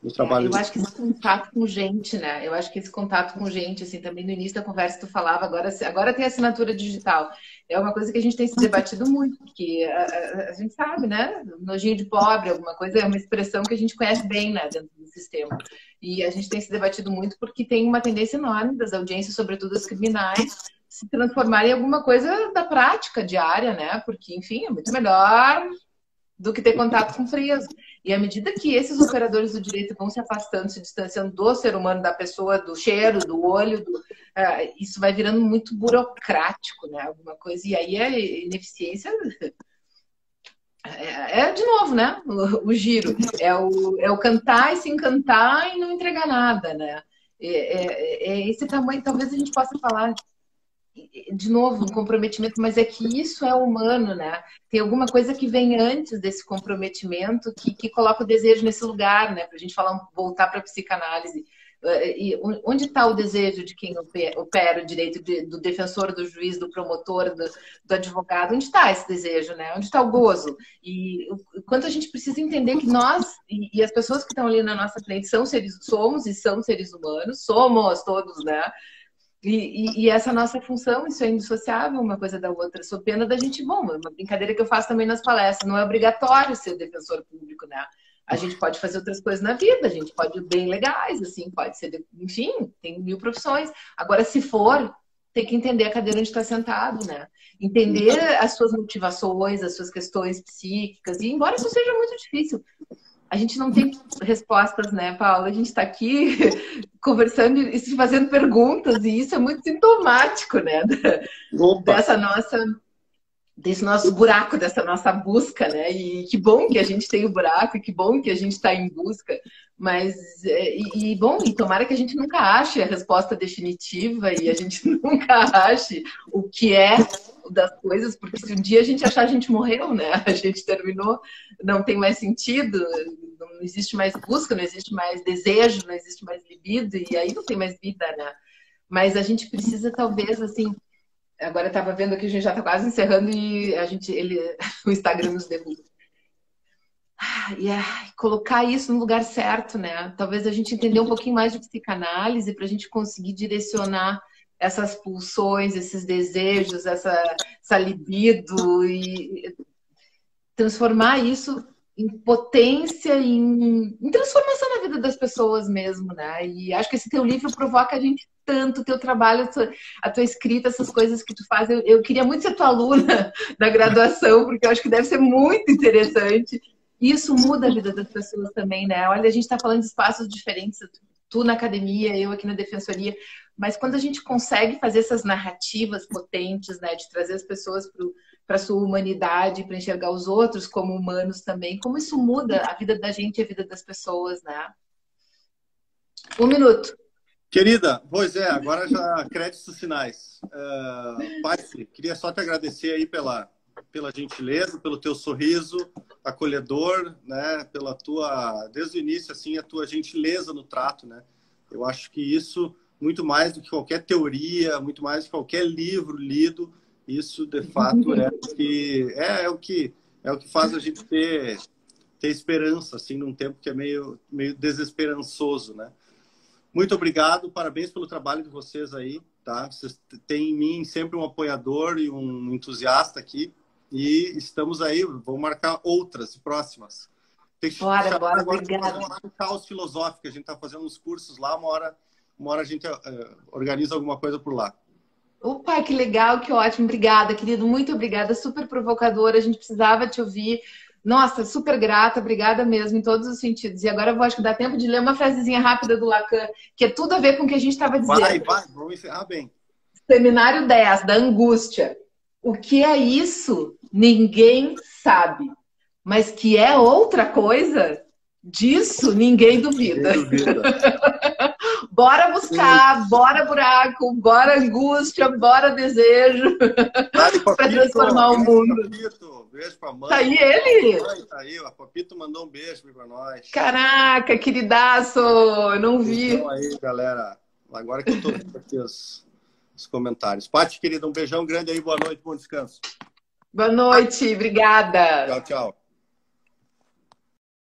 No trabalho. É, eu acho que esse contato com gente, né? Eu acho que esse contato com gente, assim, também no início da conversa tu falava, agora, agora tem assinatura digital. É uma coisa que a gente tem se debatido muito, porque a, a, a gente sabe, né? Nojinho de pobre, alguma coisa, é uma expressão que a gente conhece bem, né, dentro do sistema. E a gente tem se debatido muito porque tem uma tendência enorme das audiências, sobretudo as criminais, se transformarem em alguma coisa da prática diária, né? Porque, enfim, é muito melhor do que ter contato com preso. E à medida que esses operadores do direito vão se afastando, se distanciando do ser humano, da pessoa, do cheiro, do olho, do, uh, isso vai virando muito burocrático, né? Alguma coisa. E aí a ineficiência é, é de novo, né? O, o, giro. É o, é o cantar e se encantar e não entregar nada, né? É, é, é esse tamanho, talvez a gente possa falar de novo, um comprometimento, mas é que isso é humano, né? Tem alguma coisa que vem antes desse comprometimento que, que coloca o desejo nesse lugar, né? Para a gente falar, voltar para a psicanálise. Eh, e onde está o desejo de quem opera o direito de, do defensor, do juiz, do promotor, do, do advogado? Onde está esse desejo, né? Onde está o gozo? E o quanto a gente precisa entender que nós e, e as pessoas que estão ali na nossa frente são seres, somos e são seres humanos, somos todos, né? E, e, e, essa nossa função, isso é indissociável uma coisa da outra. Sou pena da gente, bom, uma brincadeira que eu faço também nas palestras, não é obrigatório ser defensor público, né? A gente pode fazer outras coisas na vida, a gente pode bem legais, assim, pode ser, enfim, tem mil profissões. Agora, se for, tem que entender a cadeira onde está sentado, né? Entender as suas motivações, as suas questões psíquicas, e embora isso seja muito difícil, a gente não tem respostas, né, Paula? A gente está aqui conversando e se fazendo perguntas, e isso é muito sintomático, né? Opa. Dessa nossa desse nosso buraco, dessa nossa busca, né? E que bom que a gente tem o buraco, e que bom que a gente está em busca, mas é, e, e, bom, e tomara que a gente nunca ache a resposta definitiva e a gente nunca ache o que é das coisas, porque se um dia a gente achar a gente morreu, né? A gente terminou, não tem mais sentido, não existe mais busca, não existe mais desejo, não existe mais libido e aí não tem mais vida, né? Mas a gente precisa talvez assim Agora eu estava vendo que a gente já está quase encerrando e a gente, ele, o Instagram nos derruba. E colocar isso no lugar certo, né? Talvez a gente entender um pouquinho mais de psicanálise para a gente conseguir direcionar essas pulsões, esses desejos, essa, essa libido e transformar isso em potência, em, em, transformação na vida das pessoas mesmo, né? E acho que esse teu livro provoca a gente tanto, teu trabalho, a tua, a tua escrita, essas coisas que tu faz. Eu, eu, queria muito ser tua aluna da graduação, porque eu acho que deve ser muito interessante. Isso muda a vida das pessoas também, né? Olha, a gente está falando de espaços diferentes, tu na academia, eu aqui na defensoria, mas quando a gente consegue fazer essas narrativas potentes, né, de trazer as pessoas para para sua humanidade, para enxergar os outros como humanos também. Como isso muda a vida da gente e a vida das pessoas, né? Um minuto. Querida, pois é, agora já créditos finais. Uh, Pai, queria só te agradecer aí pela, pela gentileza, pelo teu sorriso acolhedor, né? Pela tua, desde o início, assim, a tua gentileza no trato, né? Eu acho que isso, muito mais do que qualquer teoria, muito mais do que qualquer livro lido, isso, de fato, é o que é, é, o que é o que faz a gente ter ter esperança assim num tempo que é meio meio desesperançoso, né? Muito obrigado, parabéns pelo trabalho de vocês aí, tá? Vocês têm em mim sempre um apoiador e um entusiasta aqui e estamos aí, vamos marcar outras próximas. Tem que bora, bora, agora obrigado. um caos filosófico, a gente está fazendo uns cursos lá, uma hora, uma hora a gente uh, organiza alguma coisa por lá. Opa, que legal, que ótimo. Obrigada, querido. Muito obrigada. Super provocadora. A gente precisava te ouvir. Nossa, super grata, obrigada mesmo, em todos os sentidos. E agora eu vou acho que dá tempo de ler uma frasezinha rápida do Lacan, que é tudo a ver com o que a gente estava dizendo. Vai, vai, vamos encerrar bem. Seminário 10, da angústia. O que é isso? Ninguém sabe. Mas que é outra coisa, disso ninguém duvida. Ninguém duvida. bora buscar, Sim. bora buraco, bora angústia, bora desejo para transformar o mundo. Papito. Beijo pra mãe. Tá aí ele? Mãe, tá aí, o Papito mandou um beijo pra nós. Caraca, queridaço, eu não vi. Então aí, galera, agora que eu tô aqui os, os comentários. Paty, querida, um beijão grande aí, boa noite, bom descanso. Boa noite, obrigada. Tchau, tchau.